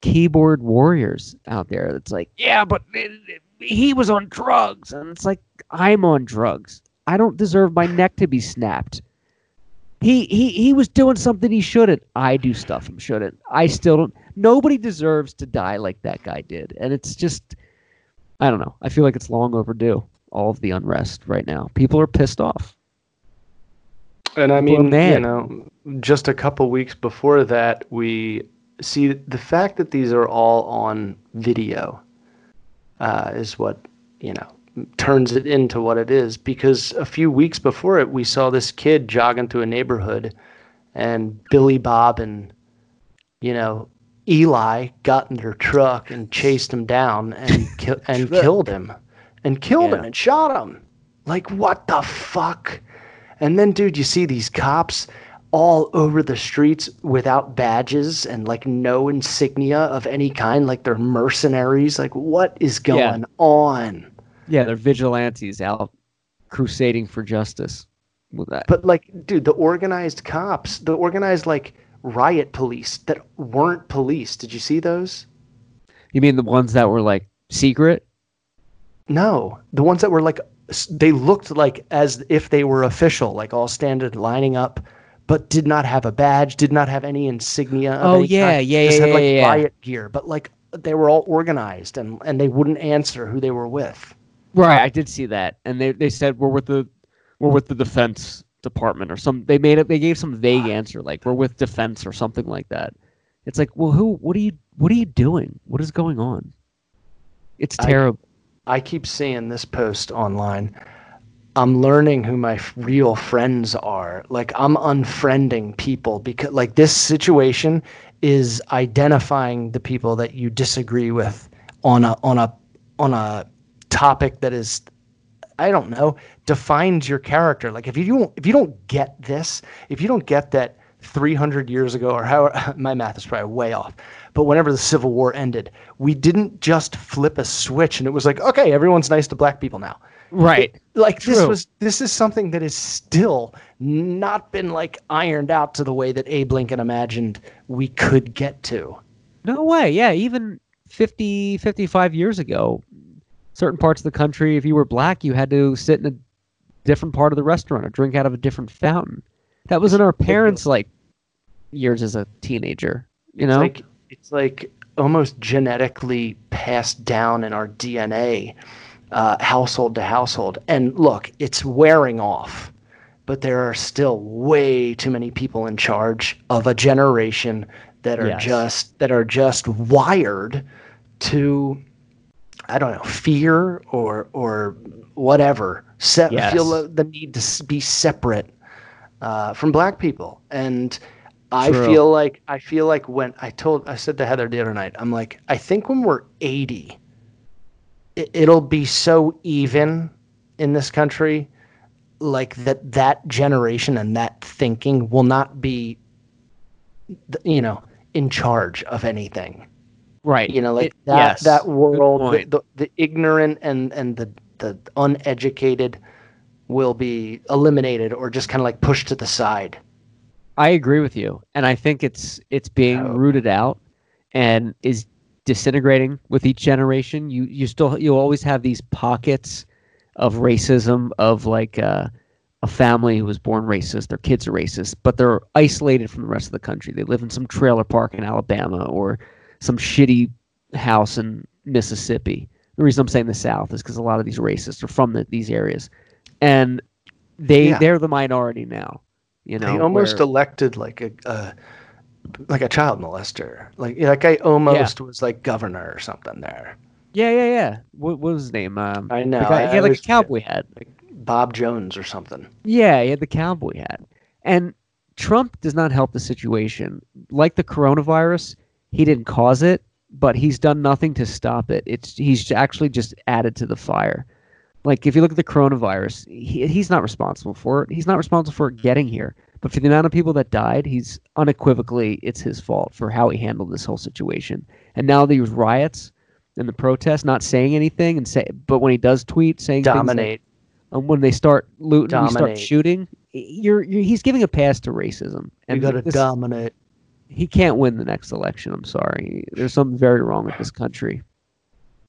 keyboard warriors out there that's like, yeah, but it- it- he was on drugs. And it's like, I'm on drugs. I don't deserve my neck to be snapped. He, he he was doing something he shouldn't. I do stuff he shouldn't. I still don't. Nobody deserves to die like that guy did, and it's just, I don't know. I feel like it's long overdue. All of the unrest right now. People are pissed off. And I mean, you know, just a couple weeks before that, we see the fact that these are all on video uh, is what you know turns it into what it is. Because a few weeks before it, we saw this kid jogging through a neighborhood, and Billy Bob and you know Eli got in their truck and chased him down and ki- and <laughs> killed him, and killed him and shot him. Like what the fuck? And then, dude, you see these cops all over the streets without badges and like no insignia of any kind, like they're mercenaries. Like, what is Yeah. going on? Yeah, they're vigilantes out crusading for justice. With that, But like, dude, the organized cops, the organized like riot police that weren't police. Did you see those? you mean the ones that were like secret? No, the ones that were like they looked like as if they were official, like all standing lining up, but did not have a badge, did not have any insignia. Oh, any yeah, kind, yeah, just yeah, had like yeah, yeah. riot gear, but like they were all organized and and they wouldn't answer who they were with. Right, I did see that, and they they said we're with the we're with the defense department or some. They made it. They gave some vague answer like we're with defense or something like that. It's like, well, who? What are you? What are you doing? What is going on? It's I- terrible. I keep seeing this post online. I'm learning who my real friends are. Like I'm unfriending people because like this situation is identifying the people that you disagree with on a on a on a topic that is I don't know, defines your character. Like if you don't if you don't get this, if you don't get that 300 years ago or how <laughs> my math is probably way off, but whenever the Civil War ended, we didn't just flip a switch and it was like, okay, everyone's nice to black people now. right. It- like this was this is something that is still not been like ironed out to the way that Abe Lincoln imagined we could get to. No way. Yeah, even 50, 55 years ago, certain parts of the country, if you were black, you had to sit in a different part of the restaurant or drink out of a different fountain. That was in our parents' like years as a teenager. You know, It's like it's like almost genetically passed down in our DNA, uh, household to household. And look, it's wearing off, but there are still way too many people in charge of a generation that are Yes. just that are just wired to I don't know, fear or or whatever. Se- Yes. Feel the- the need to be separate uh, from black people, and I True. feel like I feel like when I told I said to Heather the other night, I'm like, I think when we're 80, it, it'll be so even in this country, like that that generation and that thinking will not be, you know, in charge of anything right? you know like It- that yes, that world the, the, the ignorant and and the the uneducated will be eliminated or just kind of like pushed to the side I agree with you, and I think it's it's being Oh. rooted out and is disintegrating with each generation. You you still you always have these pockets of racism of like uh, a family who was born racist, their kids are racist, but they're isolated from the rest of the country. They live in some trailer park in Alabama or some shitty house in Mississippi. The reason I'm saying the South is because a lot of these racists are from the, these areas, and they Yeah. they're the minority now. You know, they almost where- elected like a, a like a child molester like that guy almost was like governor or something there Yeah, yeah, yeah. What, what was his name? Um, I know, guy- I he had like a always forget. cowboy hat. bob jones or something Yeah, he had the cowboy hat. And Trump does not help the situation. Like the coronavirus, he didn't cause it, but he's done nothing to stop it. It's he's actually just added to the fire. Like if you look at the coronavirus, he, he's not responsible for it. He's not responsible for it getting here. But for the amount of people that died, he's unequivocally it's his fault for how he handled this whole situation. And now these riots and the protests, not saying anything and say, but when he does tweet saying things like- dominate and when they start looting, we start Dominate. shooting. You're, you're he's giving a pass to racism, you gotta dominate he can't win the next election. I'm sorry. There's something very wrong with this country.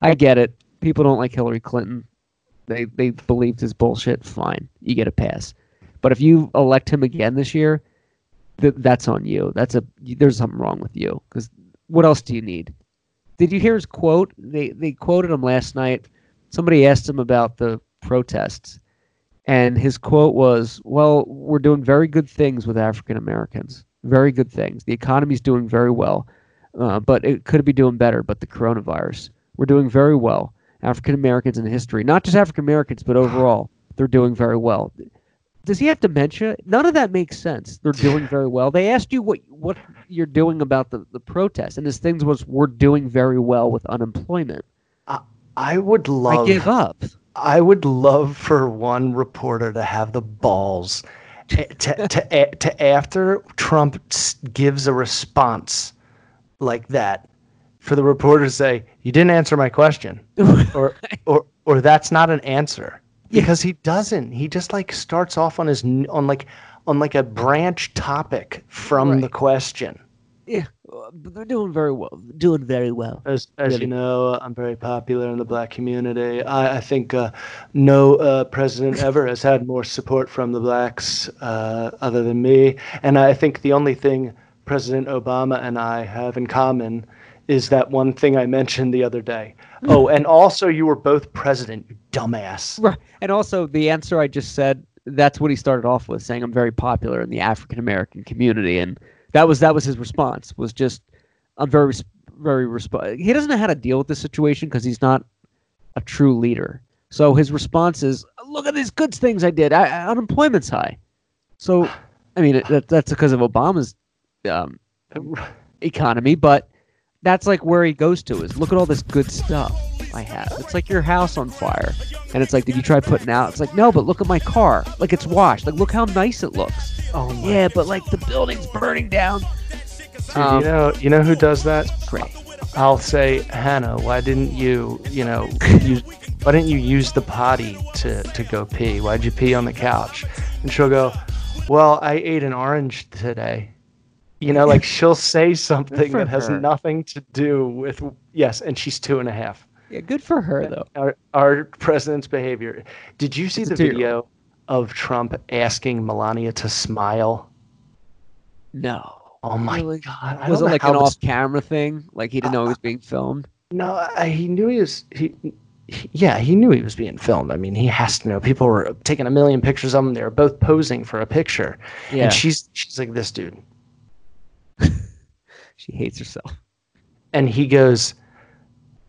I get it. People don't like Hillary Clinton. They they believed his bullshit. Fine, you get a pass. But if you elect him again this year, th- that's on you. That's a there's something wrong with you. Because what else do you need? Did you hear his quote? They they quoted him last night. Somebody asked him about the protests, and his quote was, "Well, we're doing very good things with African Americans. Very good things. The economy's doing very well, uh, but it could be doing better. But the coronavirus, we're doing very well, African Americans in history. Not just African Americans, but overall, they're doing very well. Does he have dementia? None of that makes sense. They're doing <laughs> very well. They asked you what what you're doing about the, the protest, and his things was we're doing very well with unemployment. I I would love. I give up. I would love for one reporter to have the balls to to to, to after Trump gives a response like that, for the reporter to say, "You didn't answer my question," <laughs> or or or that's not an answer because he doesn't. He just like starts off on his on like on like a branch topic from the question. Yeah, they're doing very well. Doing very well. As, as Really? you know, I'm very popular in the black community. I, I think uh, no uh, president <laughs> ever has had more support from the blacks uh, other than me. And I think the only thing President Obama and I have in common is that one thing I mentioned the other day. Oh, and also you were both president, you dumbass. Right. And also the answer I just said, that's what he started off with, saying I'm very popular in the African American community, and that was that was his response. Was just I'm very very resp- He doesn't know how to deal with this situation because he's not a true leader. So his response is, "Look at these good things I did. I, I- unemployment's high." So, I mean, it, that, that's because of Obama's um, <sighs> economy, but that's like where he goes to is look at all this good stuff I have. It's like your house on fire. And it's like, did you try putting out? It's like, no, but look at my car. Like it's washed. Like look how nice it looks. Oh my Yeah, but like the building's burning down. Dude, Um, you know, you know who does that? Great. I'll say, Hannah, why didn't you, you know, <laughs> use, why didn't you use the potty to, to go pee? Why'd you pee on the couch? And she'll go, well, I ate an orange today. You know, like she'll say <laughs> something that has her. nothing to do with, yes, and she's two and a half. Yeah, good for her though. Our, our president's behavior. Did you see It's the video of Trump asking Melania to smile? No. Oh my Really? God. I Was it like an this- off-camera thing? Like he didn't know he was uh, being filmed? No, I, he knew he was. He, he, yeah, he knew he was being filmed. I mean, he has to know. People were taking a million pictures of him. They were both posing for a picture, Yeah. and she's she's like this dude, <laughs> She hates herself. and he goes,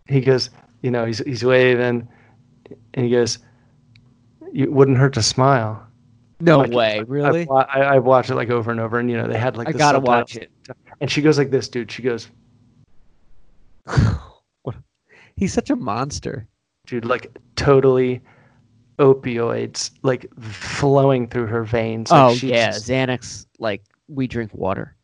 he goes, you know, he's he's waving, and he goes, "You wouldn't hurt to smile." No Like, way, really? I've, I, I've watched it like over and over, and you know, they had like I gotta watch it. And she goes like this, dude. She goes, <sighs> What- He's such a monster. dude, like totally opioids like flowing through her veins. Like oh she's yeah, just- Xanax. Like we drink water.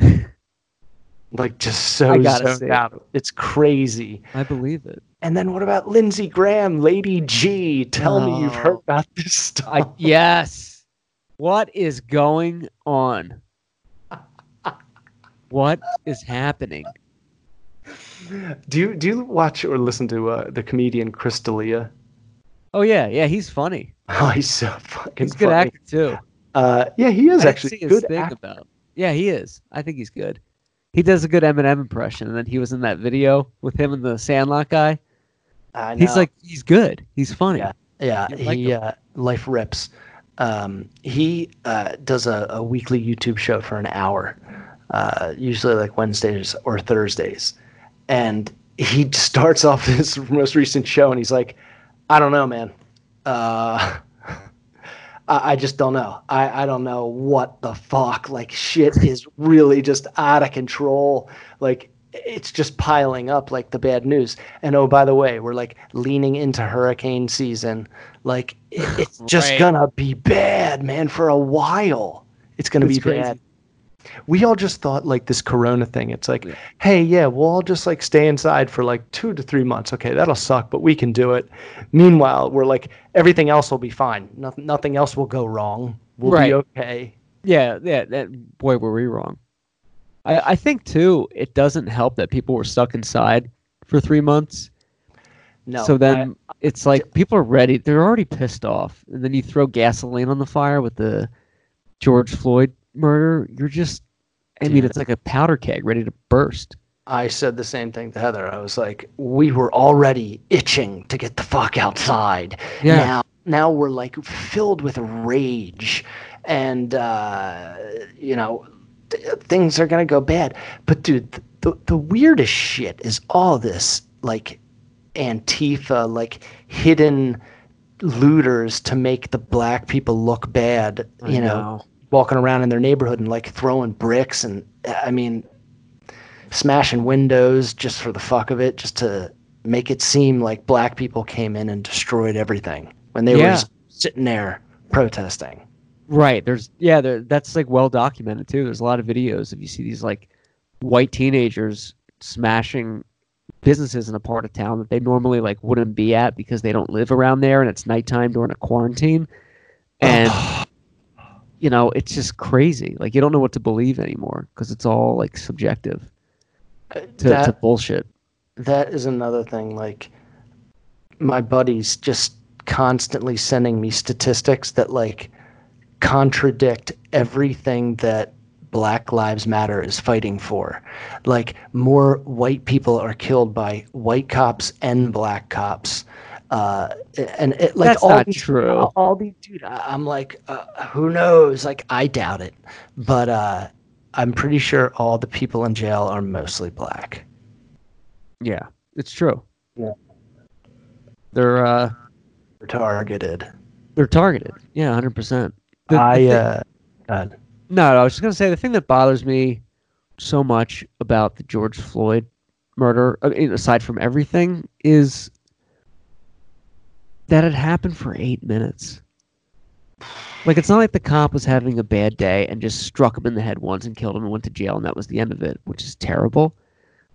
<laughs> like just so I zoned see it. out. It's crazy. I believe it. And then what about Lindsey Graham, Lady G? Tell me you've heard Oh. about this stuff. I yes. What is going on? What is happening? do you do you watch or listen to uh, the comedian Chris D'Elia? Oh yeah, yeah, he's funny. <laughs> Oh, he's so fucking He's a good funny. actor too. Uh, yeah, he is I actually see his good thing actor. about. Yeah, he is. I think he's good. He does a good Eminem impression, and then he was in that video with him and the Sandlot guy. I He's like, he's good. He's funny. Yeah. Yeah, You like he him. uh, life rips. Um, he uh, does a, a weekly YouTube show for an hour, uh, usually like Wednesdays or Thursdays, and he <laughs> starts off <laughs> his most recent show and he's like, "I don't know, man. Uh, I, I just don't know. I, I don't know what the fuck. Like shit is really just out of control. Like." It's just piling up like the bad news. And oh, by the way, we're like leaning into hurricane season. Like it- it's just Right. gonna be bad, man, for a while. It's gonna It's be crazy. bad. We all just thought like this corona thing. It's like, Yeah. hey, yeah, we'll all just like stay inside for like two to three months. Okay, that'll suck, but we can do it. Meanwhile, we're like everything else will be fine. Nothing nothing else will go wrong. We'll Right. be okay. Yeah, yeah. That boy, were we wrong. I, I think too, it doesn't help that people were stuck inside for three months. No. so I- then it's like people are ready. They're already pissed off, and then you throw gasoline on the fire with the George Floyd murder. You're just, I mean, it's like a powder keg ready to burst. I said the same thing to Heather. I was like, we were already itching to get the fuck outside. Yeah. Now, now we're like filled with rage, and uh, you know, th- things are gonna go bad. But dude, the the weirdest shit is all this like Antifa, like hidden looters to make the black people look bad, you know, walking around in their neighborhood and like throwing bricks and I mean smashing windows just for the fuck of it, just to make it seem like black people came in and destroyed everything when they were Yeah. just sitting there protesting. Right. There's yeah, there, that's like well documented too. There's a lot of videos if you see these like white teenagers smashing businesses in a part of town that they normally like wouldn't be at because they don't live around there and it's nighttime during a quarantine. And you know, it's just crazy. Like you don't know what to believe anymore because it's all like subjective uh, to, to bullshit. that is another thing like my buddies just constantly sending me statistics that like contradict everything that black lives matter is fighting for like more white people are killed by white cops and black cops uh and it like That's all not these, true. all, all these dude I, i'm like uh, who knows like i doubt it but uh i'm pretty sure all the people in jail are mostly black Yeah, it's true. Yeah. They're uh they're targeted they're targeted. Yeah, hundred percent. I uh, God. No, no, I was just gonna say the thing that bothers me so much about the George Floyd murder, aside from everything, is that had happened for eight minutes. Like it's not like the cop was having a bad day and just struck him in the head once and killed him and went to jail and that was the end of it, which is terrible.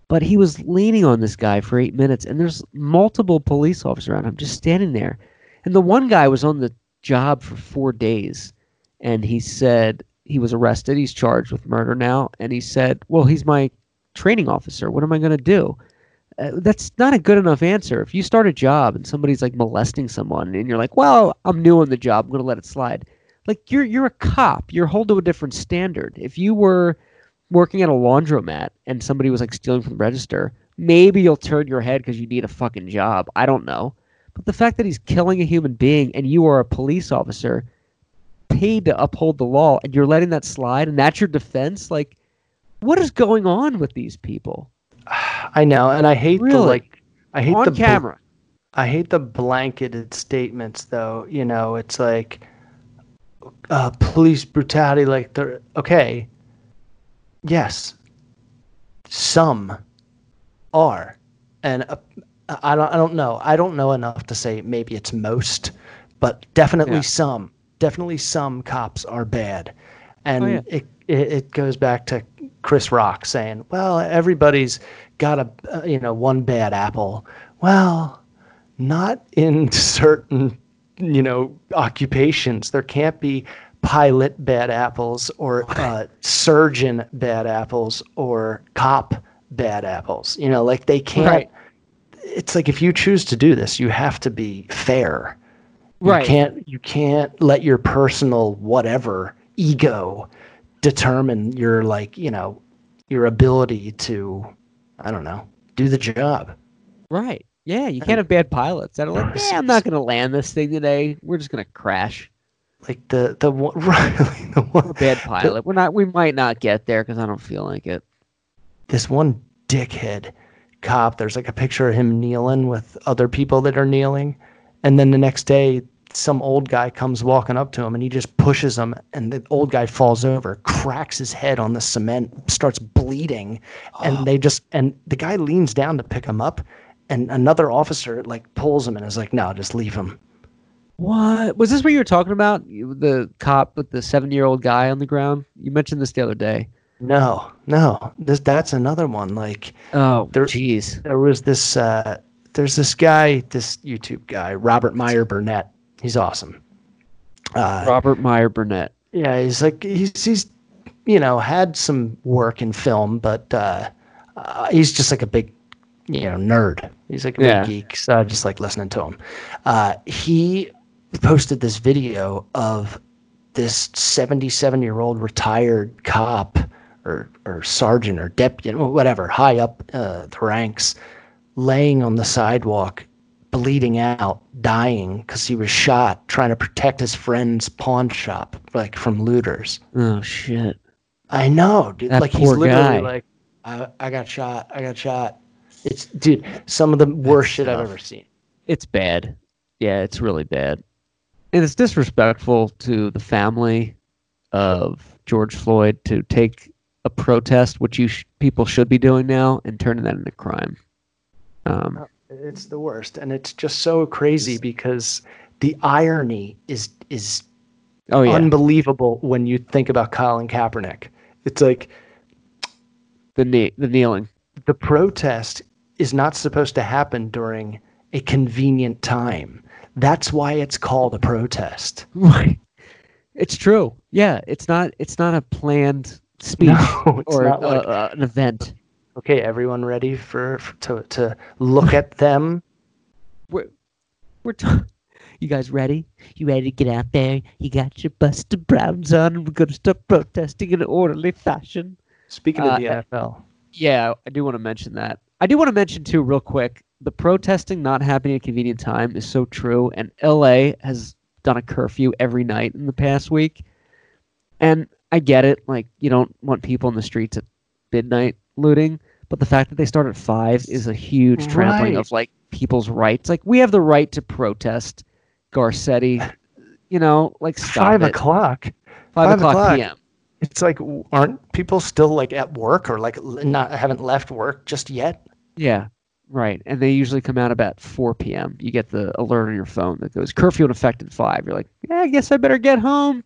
But he was leaning on this guy for eight minutes and there's multiple police officers around him just standing there. And the one guy was on the job for four days and he said he was arrested. He's charged with murder now. And he said, Well, he's my training officer. What am I going to do? Uh, that's not a good enough answer. If you start a job and somebody's like molesting someone and you're like, Well, I'm new on the job. I'm going to let it slide. Like you're you're a cop. You're held to a different standard. If you were working at a laundromat and somebody was like stealing from the register, maybe you'll turn your head because you need a fucking job. I don't know. But the fact that he's killing a human being and you are a police officer paid to uphold the law and you're letting that slide and that's your defense, like what is going on with these people? <sighs> I know, and I hate the like. I hate On the bl- camera. I hate the blanketed statements, though. You know, it's like uh, police brutality. Like they're okay. Yes, some are, and uh, I don't. I don't know. I don't know enough to say maybe it's most, but definitely Yeah. some. Definitely some cops are bad, and Oh, yeah. it, it it goes back to Chris Rock saying, "Well, everybody's got a uh, you know one bad apple." Well, not in <laughs> certain you know occupations. There can't be pilot bad apples or uh, surgeon bad apples or cop bad apples. You know, like they can't. Right. It's like if you choose to do this, you have to be fair. You Right. can't you can't let your personal whatever ego determine your like, you know, your ability to I don't know, do the job. Right. Yeah, you can't have bad pilots that are like, yeah, I'm not going to land this thing today. We're just going to crash. Like the the one <laughs> right, like the one We're a bad pilot. We're not. We might not get there because I don't feel like it. this one dickhead cop, there's like a picture of him kneeling with other people that are kneeling. And then the next day, some old guy comes walking up to him and he just pushes him. And the old guy falls over, cracks his head on the cement, starts bleeding. And they just, and the guy leans down to pick him up. And another officer like pulls him and is like, no, just leave him. What was this? What you were talking about? The cop with the seven-year-old guy on the ground. You mentioned this the other day. No, no, this, that's another one. Like, Oh, There- jeez. there was this uh there's this guy this youtube guy robert meyer burnett he's awesome uh Robert Meyer Burnett. yeah he's like he's he's you know had some work in film but uh, uh he's just like a big you know nerd he's like a Yeah. big geek so i just like listening to him uh he posted this video of this 77 year old retired cop or or sergeant or deputy whatever high up uh, the ranks laying on the sidewalk bleeding out dying because he was shot trying to protect his friend's pawn shop like from looters Oh shit. i know dude That like he's poor literally guy. like I, I got shot i got shot It's dude, some of the worst shit I've ever seen. It's bad. Yeah, it's really bad. And it's disrespectful to the family of George Floyd to take a protest, which you sh- people should be doing now, and turning that into crime. Um, It's the worst, and it's just so crazy because the irony is is oh yeah, unbelievable when you think about Colin Kaepernick. It's like the knee, the kneeling. the protest is not supposed to happen during a convenient time. That's why it's called a protest. Right. <laughs> It's true. Yeah, it's not. It's not a planned speech No, or like- an event. Okay, everyone ready for, for to to look at them? We're we're. T- you guys ready? You ready to get out there? You got your Buster Browns on, and we're gonna start protesting in an orderly fashion. Speaking Uh, of the NFL, Yeah, I do want to mention that. I do want to mention too, real quick, the protesting not happening at a convenient time is so true. And LA has done a curfew every night in the past week. And I get it, like you don't want people in the streets at midnight looting, but the fact that they start at five is a huge trampling of like people's rights. Like we have the right to protest Garcetti. You know, like five it. o'clock. Five, five o'clock, o'clock. p.m. It's like, aren't people still like at work or like not haven't left work just yet? Yeah, right. And they usually come out about 4 p.m. You get the alert on your phone that goes curfew in effect at 5. You're like, yeah, I guess I better get home.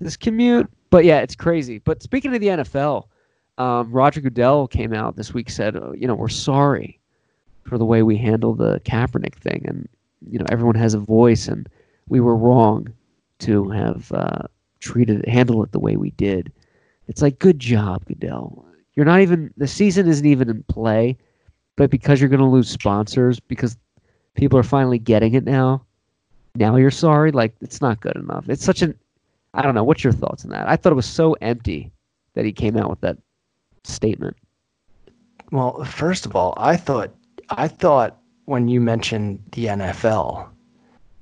This commute. But yeah, it's crazy. But speaking of the NFL, um, Roger Goodell came out this week said, uh, you know, we're sorry for the way we handled the Kaepernick thing. And, you know, everyone has a voice and we were wrong to have uh, treated handled it the way we did. It's like, good job, Goodell. You're not even the season isn't even in play, but because you're going to lose sponsors because people are finally getting it now, now you're sorry. Like it's not good enough. It's such an I don't know. What's your thoughts on that? I thought it was so empty that he came out with that statement. Well, first of all, I thought I thought when you mentioned the NFL,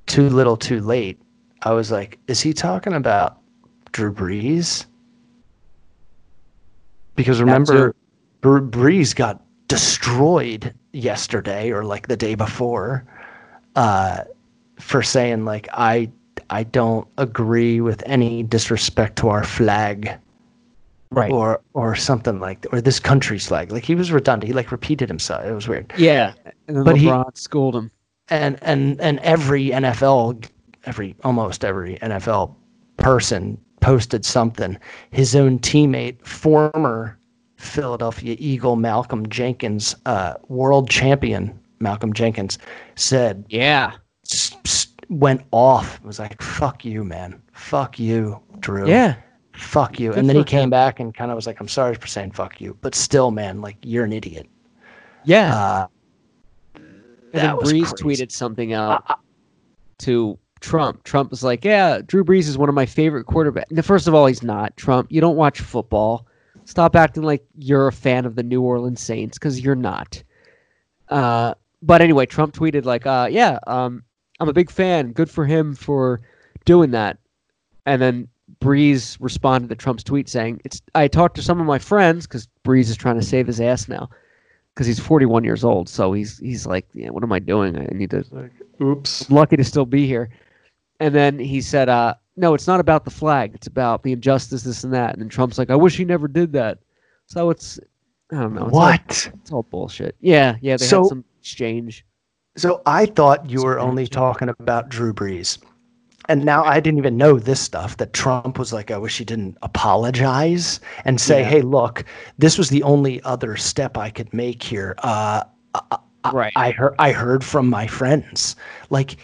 too little, too late. I was like, is he talking about Drew Brees? Because remember, Br- Brees got destroyed yesterday or like the day before uh, for saying like I I don't agree with any disrespect to our flag Right. or or something like or this country's flag. Like he was redundant. He like repeated himself. It was weird. Yeah. And then But he- schooled him. And and and every NFL, every almost every NFL person posted something. His own teammate, former Philadelphia Eagle Malcolm Jenkins, uh, world champion Malcolm Jenkins, said Yeah. s- s- went off. It was like fuck you, man. Fuck you, Drew. Yeah. Fuck you. Good and then he came him. back and kind of was like, I'm sorry for saying fuck you, but still, man, like you're an idiot. Yeah. Uh, And then That Brees crazy. tweeted something out to Trump. Trump was like, "Yeah, Drew Brees is one of my favorite quarterbacks." First of all, he's not. Trump, you don't watch football. Stop acting like you're a fan of the New Orleans Saints because you're not. Uh, but anyway, Trump tweeted like, uh, "Yeah, um, I'm a big fan. Good for him for doing that." And then Brees responded to Trump's tweet saying, "It's I talked to some of my friends because Brees is trying to save his ass now." Because he's 41 years old, so he's he's like, yeah, what am I doing? I need to Like, oops. I'm lucky to still be here. And then he said, uh, no, it's not about the flag. It's about the injustice, this and that. And then Trump's like, I wish he never did that. So it's, I don't know. It's All, What? it's all bullshit. Yeah, yeah. They So- had some exchange. So I thought you were only talking about Drew Brees. And now I didn't even know this stuff that Trump was like, I wish he didn't apologize and say, Yeah. hey, look, this was the only other step I could make here. Uh, Right. I heard I heard from my friends. Like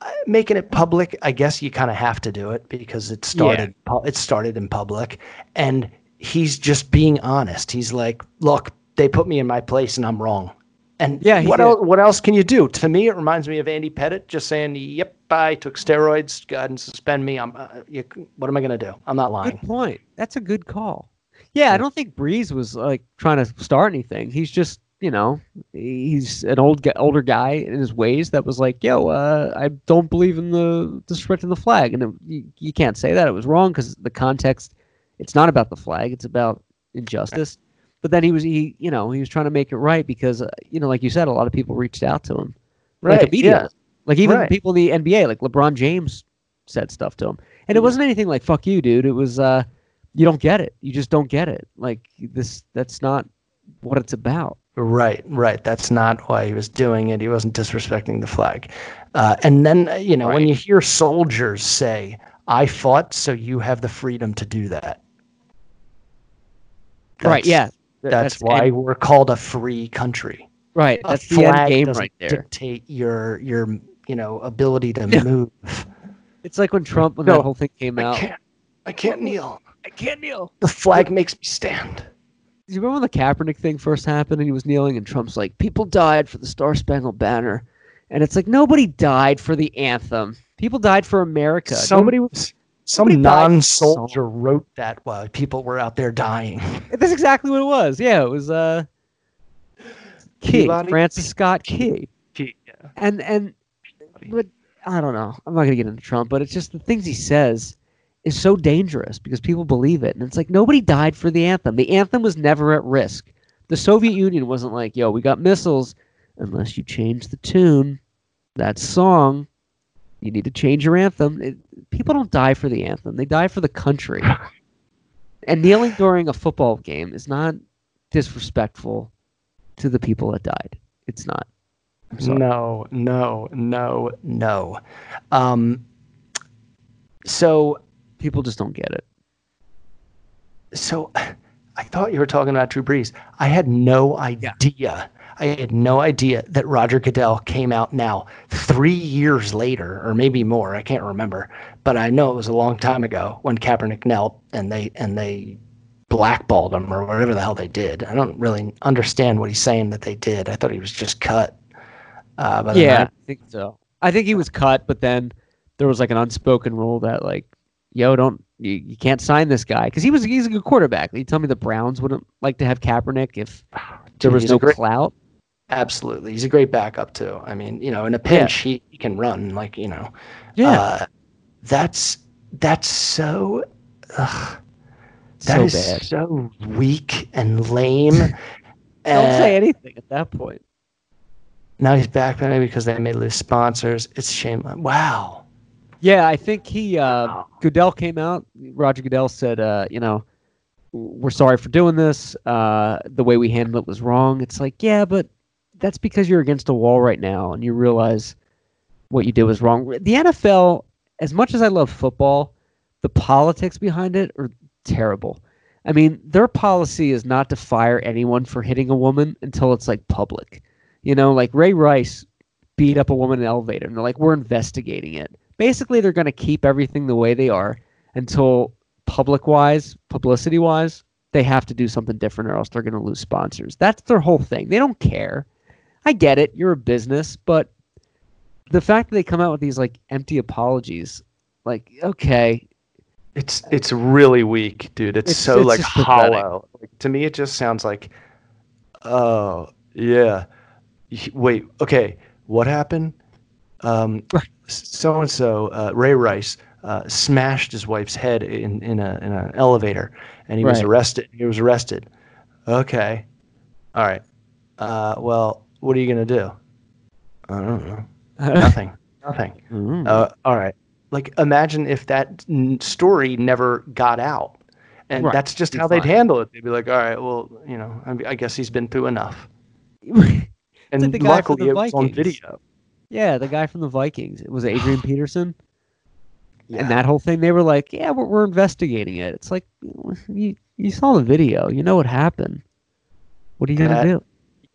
uh, making it public, I guess you kind of have to do it because it started pu- it started in public and he's just being honest. He's like, "Look, they put me in my place and I'm wrong." And Yeah, what did. else what else can you do? To me it reminds me of Andy Pettitte just saying, "Yep, I took steroids. Go ahead and suspend me. I'm uh, you, what am I going to do? I'm not lying." Good point. That's a good call. Yeah, I don't think Brees was like trying to start anything. He's just, you know, he's an old older guy in his ways that was like, yo, uh, I don't believe in the disrespecting the flag, and it, you, you can't say that it was wrong because the context. It's not about the flag. It's about injustice. But then he was he you know he was trying to make it right because uh, you know like you said a lot of people reached out to him Right, like yeah. like even Right. people in the NBA like LeBron James said stuff to him and it wasn't anything like fuck you dude it was uh you don't get it you just don't get it like this that's not what it's about Right, right. That's not why he was doing it. He wasn't disrespecting the flag. Uh, and then, uh, you know, when you hear soldiers say, I fought so you have the freedom to do that. right yeah Th- That's, why end- we're called a free country. right A that's the end flag game doesn't right there dictate your your you know ability to Yeah. move. it's like when Trump when No, that whole thing came I out can't. I can't kneel. I can't kneel The flag makes me stand. Do you remember when the Kaepernick thing first happened and he was kneeling and Trump's like, people died for the Star Spangled Banner. And it's like, nobody died for the anthem. People died for America. Some, nobody was. Some nobody died for the non-soldier wrote that while people were out there dying. <laughs> That's exactly what it was. Yeah, it was uh, Key, Peabody? Francis Scott Key. Yeah. And, and, but I don't know. I'm not going to get into Trump, but it's just the things he says is so dangerous because people believe it. And it's like, nobody died for the anthem. The anthem was never at risk. The Soviet Union wasn't like, yo, we got missiles. Unless you change the tune, that song, you need to change your anthem. It, people don't die for the anthem, they die for the country. <laughs> and kneeling during a football game is not disrespectful to the people that died. It's not. No, no, no, no. Um, so, People just don't get it. so I thought you were talking about Drew Brees. I had no idea. I had no idea that Roger Goodell came out now three years later, or maybe more. I can't remember, but I know it was a long time ago when Kaepernick knelt and they and they blackballed him or whatever the hell they did. I don't really understand what he's saying that they did. I thought he was just cut. Uh, but Yeah, I think so. I think he was cut, but then there was like an unspoken rule that like, yo, don't you, you can't sign this guy because he was he's a good quarterback. You tell me the Browns wouldn't like to have Kaepernick if there was no great- clout. Absolutely. He's a great backup too. I mean, you know, in a pinch he, he can run like, you know. Uh, that's that's so ugh, that so is bad. so weak and lame. <laughs> Don't say anything at that point. Now he's back maybe because they may lose sponsors. It's shame. Wow. Yeah, I think he uh, Wow. Goodell came out. Roger Goodell said, uh, you know, we're sorry for doing this. Uh, the way we handled it was wrong. It's like, yeah, but that's because you're against a wall right now and you realize what you did was wrong. The NFL, as much as I love football, the politics behind it are terrible. I mean, their policy is not to fire anyone for hitting a woman until it's like public. You know, like Ray Rice beat up a woman in an elevator and they're like, we're investigating it. Basically, they're going to keep everything the way they are until public wise, publicity wise, they have to do something different or else they're going to lose sponsors. That's their whole thing. They don't care. I get it. You're a business, but the fact that they come out with these like empty apologies, like, okay, It's it's really weak, dude. It's, It's- so it's like hollow. Like, to me, it just sounds like, oh yeah, wait, okay, what happened? Um, so and so, Ray Rice uh, smashed his wife's head in in a in an elevator, and he was arrested. He was arrested. Okay, all right. Uh, well, what are you gonna do? I don't know. <laughs> Nothing. Nothing. Mm. Uh, all right. Like, imagine if that n- story never got out, and Right, that's just be how they'd handle it. They'd be like, "All right, well, you know, I, I guess he's been through enough." <laughs> And like the guy from luckily, the it was on video. yeah, the guy from the Vikings. It was Adrian <sighs> Peterson. Yeah. And that whole thing, they were like, "Yeah, we're, we're investigating it." It's like you you saw the video, you know what happened. What are you gonna do?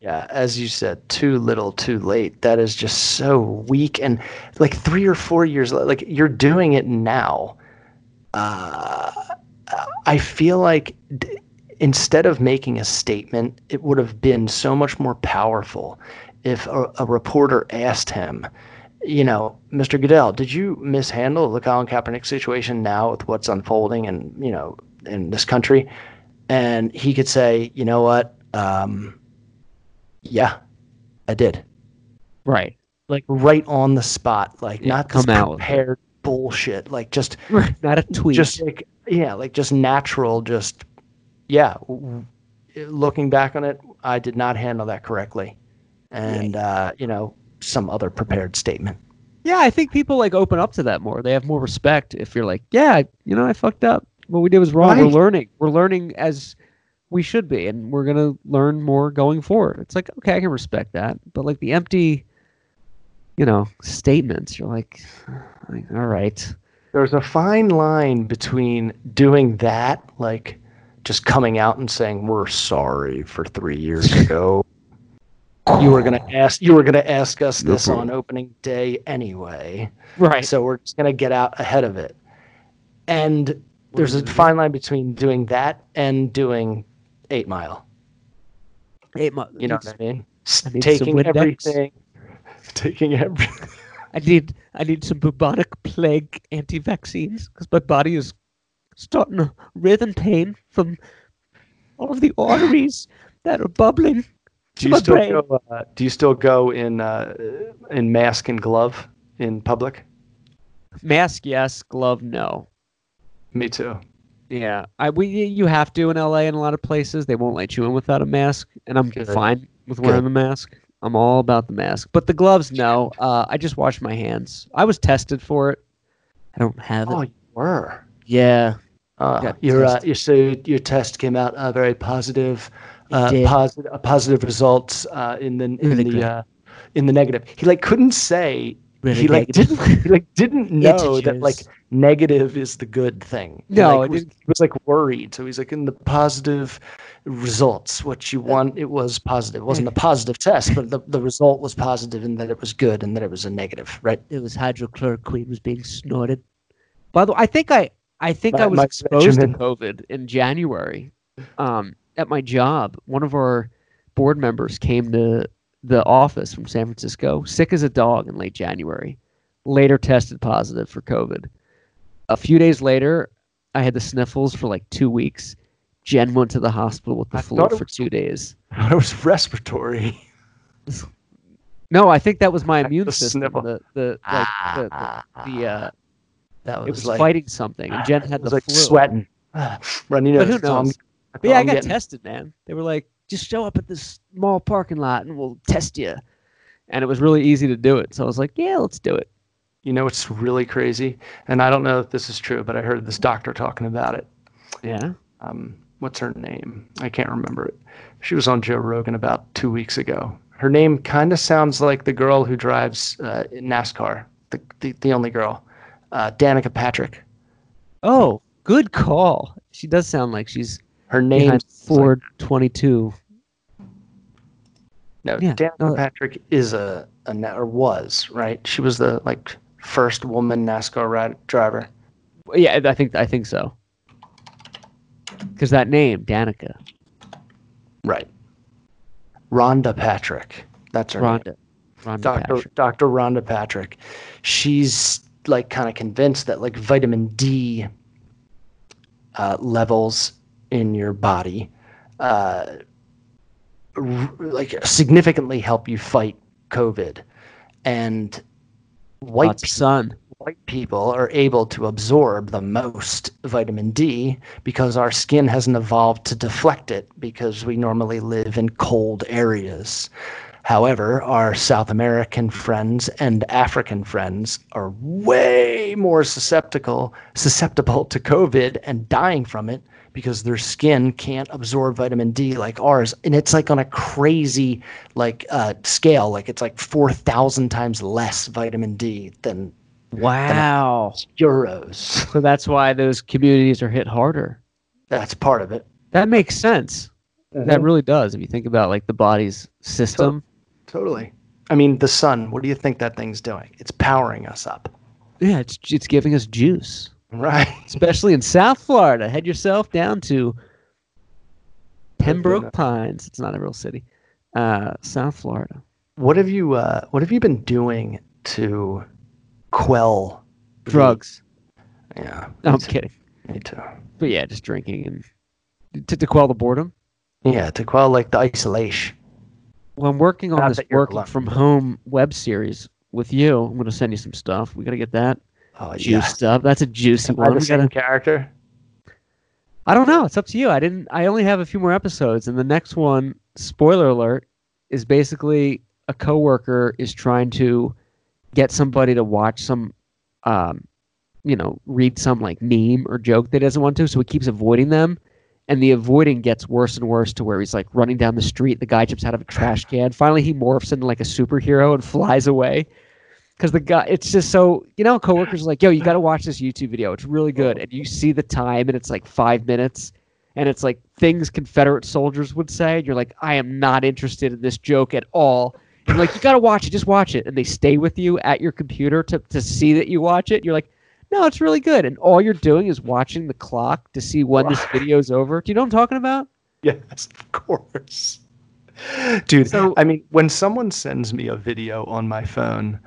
Yeah, as you said, too little, too late. That is just so weak. And like three or four years, like you're doing it now. Uh, I feel like d- instead of making a statement, it would have been so much more powerful if a, a reporter asked him, you know, Mr. Goodell, did you mishandle the Colin Kaepernick situation now with what's unfolding and you know in this country? And he could say, you know what, um, yeah, I did. Right. Like right on the spot, like Yeah, not this come out prepared bullshit. Like just, <laughs> Not a tweet. just like yeah, like just natural. Just yeah, looking back on it, I did not handle that correctly, and uh, you know, some other prepared statement. Yeah, I think people like open up to that more. They have more respect if you're like, yeah, you know, I fucked up. What we did was wrong. We're learning. We're learning as we should be, and we're gonna learn more going forward. It's like, okay, I can respect that, but like the empty, you know, statements, you're like, like all right, There's a fine line between doing that, like just coming out and saying we're sorry for three years <laughs> ago. You were gonna ask. You were gonna ask us this on opening day anyway. right. So we're just gonna get out ahead of it. And there's a fine line between doing that and doing Eight Mile. Eight Mile. You know what I mean? S- I need some taking everything, <laughs> taking everything. I need I need some bubonic plague anti-vaccines because my body is starting to writhe in pain from all of the arteries that are bubbling. Do you still brain. go? Uh, do you still go in uh, in mask and glove in public? Mask, yes. Glove, no. Me too. Yeah, I we you have to in LA in a lot of places. They won't let you in without a mask, and I'm Good. fine with wearing Good. the mask. I'm all about the mask, but the gloves, no. Uh, I just wash my hands. I was tested for it. I don't have it. Oh, you were. yeah, Uh, your uh, your so your test came out uh, very positive. Uh, did. positive, uh, positive results uh, in the in Really the good. uh, in the negative. He like couldn't say. Really he like negative. didn't <laughs> he like didn't know that like negative is the good thing. No, like, was, he was like worried. So he's like in the positive results. What you want, it was positive. It wasn't a positive test, but the, the result was positive in that it was good and that it was a negative, right? it was hydrochloroquine was being snorted. By the way, I think I I think I was my exposed to COVID in January. Um, at my job, one of our board members came to the office from San Francisco, sick as a dog in late January. Later tested positive for COVID. A few days later, I had the sniffles for like two weeks. Jen went to the hospital with the I flu for was- two days. <laughs> It was respiratory. No, I think that was my <laughs> The immune system. sniffle. The the like the the, the uh, That it was like fighting something, and Jen <sighs> had it was the like flu. sweating, running <sighs> But nose. who knows? But yeah, I got getting. tested, man. They were like, just show up at this small parking lot and we'll test you. And it was really easy to do it. So I was like, yeah, let's do it. You know, it's really crazy, and I don't know if this is true, but I heard this doctor talking about it. Yeah. Um, what's her name? I can't remember it. She was on Joe Rogan about two weeks ago. Her name kind of sounds like the girl who drives uh, NASCAR, the, the the only girl, uh, Danica Patrick. Oh, good call. She does sound like she's Her name behind Ford 22. No, Yeah, Danica no. Patrick is a, a na- or was right. She was the like first woman NASCAR ride, driver. Yeah, I think I think so. Because that name, Danica, Right. Rhonda Patrick. That's her name. Rhonda, Rhonda Dr. Patrick. Dr. Rhonda Patrick. She's like kind of convinced that like vitamin D uh, levels in your body uh, r- like significantly help you fight COVID. And white Lots of sun. white people are able to absorb the most vitamin D because our skin hasn't evolved to deflect it because we normally live in cold areas. However, our South American friends and African friends are way more susceptible susceptible to COVID and dying from it because their skin can't absorb vitamin D like ours, and it's like on a crazy like uh, scale, like it's like four thousand times less vitamin D than Wow. euros. <laughs> So that's why those communities are hit harder. That's part of it. That makes sense. That really does. If you think about like the body's system. Totally. I mean, the sun. What do you think that thing's doing? It's powering us up, Yeah, it's it's giving us juice. Right? <laughs> especially in South Florida. Head yourself down to Pembroke. Pines. It's not a real city. Uh, South Florida. What have you uh, What have you been doing to quell Drugs. Yeah. No, I'm kidding. Me too. But yeah, just drinking and to, to quell the boredom. Yeah, to quell like the isolation. Well, I'm working on Not this that you're working alone. from home web series with you. I'm going to send you some stuff. We got to get that Oh, yeah. juiced up. That's a juicy Am I one. the We same gotta, character? I don't know. It's up to you. I didn't. I only have a few more episodes, and the next one, spoiler alert, is basically a coworker is trying to get somebody to watch some, um, you know, read some like meme or joke that doesn't want to, so he keeps avoiding them, and the avoiding gets worse and worse to where he's like running down the street. The guy jumps out of a trash can. Finally, he morphs into like a superhero and flies away. Because the guy, it's just so you know, coworkers are like, "Yo, you got to watch this YouTube video. It's really good." And you see the time, and it's like five minutes, and it's like things Confederate soldiers would say. And you're like, "I am not interested in this joke at all." And like, you got to watch it. Just watch it. And they stay with you at your computer to to see that you watch it. You're like, "No, it's really good." And all you're doing is watching the clock to see when this video's over. Do you know what I'm talking about? Yes, of course. Dude, So- I mean, when someone sends me a video on my phone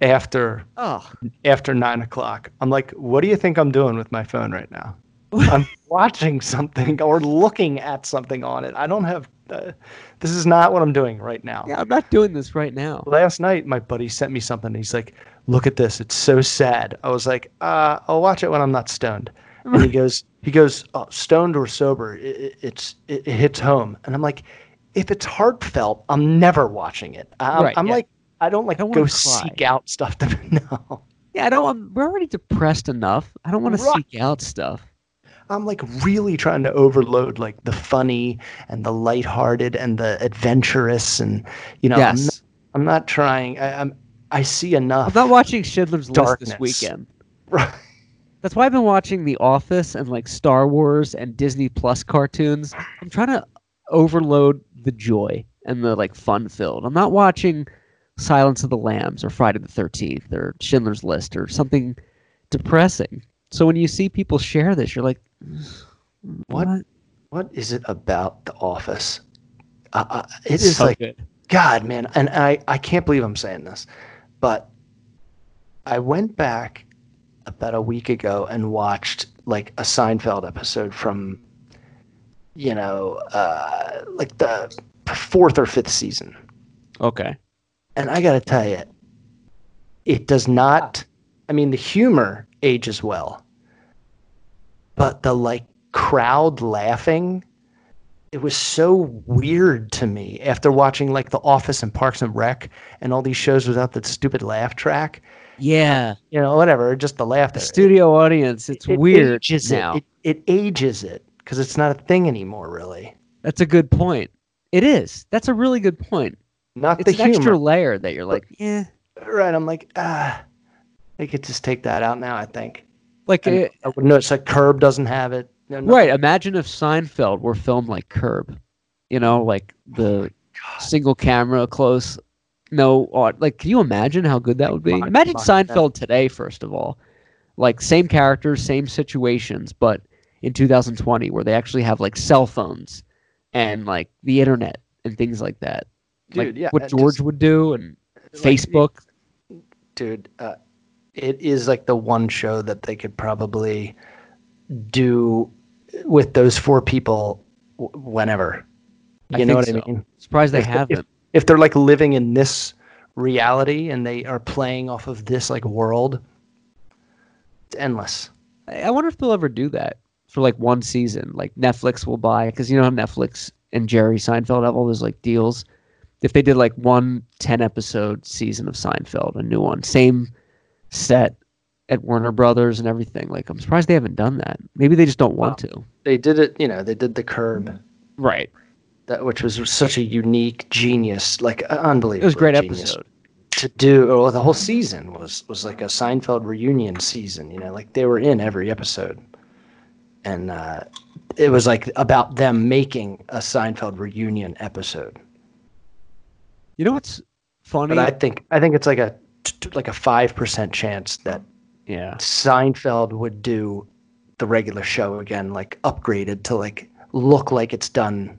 after Oh, after nine o'clock, I'm like, what do you think I'm doing with my phone right now? I'm <laughs> watching something or looking at something on it. I don't have. Uh, this is not what I'm doing right now. yeah, I'm not doing this right now. Last night, my buddy sent me something. He's like, "Look at this. It's so sad." I was like, uh, "I'll watch it when I'm not stoned." And he <laughs> goes, "He goes, oh, stoned or sober, it, it, it's it, it hits home." And I'm like, "If it's heartfelt, I'm never watching it." I'm, Right, I'm yeah. like, I don't like I don't go seek out stuff to <laughs> no. Yeah, I don't. I'm, we're already depressed enough. I don't want to seek out stuff. I'm like really trying to overload like the funny and the lighthearted and the adventurous and you know I'm, yes, not, I'm not trying. I, I'm I see enough. I'm not watching Schindler's List this weekend. <laughs> Right. That's why I've been watching The Office and like Star Wars and Disney Plus cartoons. I'm trying to overload the joy and the like fun filled. I'm not watching Silence of the Lambs or Friday the 13th or Schindler's List or something depressing. So when you see people share this, you're like, What? what? What is it about The Office? Uh, uh, it is So like good. God, man, and I I can't believe I'm saying this, but I went back about a week ago and watched like a Seinfeld episode from, you know, uh, like the fourth or fifth season. Okay. And I got to tell you, it does not. I mean, the humor ages well, but the like crowd laughing, it was so weird to me after watching like The Office and Parks and Rec and all these shows without the stupid laugh track. Yeah. You know, whatever, just the laugh. The studio audience, it's It weird ages now. It. It, it ages it because it's not a thing anymore, really. That's a good point. It is. That's a really good point. Not It's the an humor. extra layer that you're like, yeah. Right. I'm like, ah, they could just take that out now, I think. Like, And uh, I would notice like Curb doesn't have it. No, no- right. Imagine if Seinfeld were filmed like Curb, you know, like the single camera, close, no, like, can you imagine how good that would be? Imagine Seinfeld today, first of all, like same characters, same situations, but in 2020, where they actually have like cell phones and like the internet and things like that. Dude, like yeah, what George just- would do and like, Facebook. dude, uh, it is like the one show that they could probably do with those four people w- whenever. I You know what so. I mean? Surprised they If- haven't. If, if they're like living in this reality and they are playing off of this like world, it's endless. I I wonder if they'll ever do that for like one season. Like Netflix will buy because you know how Netflix and Jerry Seinfeld have all those like deals. If they did like one 10 episode season of Seinfeld, a new one, same set at Warner Brothers and everything. Like I'm surprised they haven't done that. Maybe they just don't want to. They did it, you know, they did the curb. Right. that which was such a unique genius, like unbelievable. It was a great episode. to do. Or the whole season was was like a Seinfeld reunion season. You know, like they were in every episode, and uh, it was like about them making a Seinfeld reunion episode. You know what's funny? But I think I think it's like a like a five percent chance that yeah. Seinfeld would do the regular show again, like upgraded to like look like it's done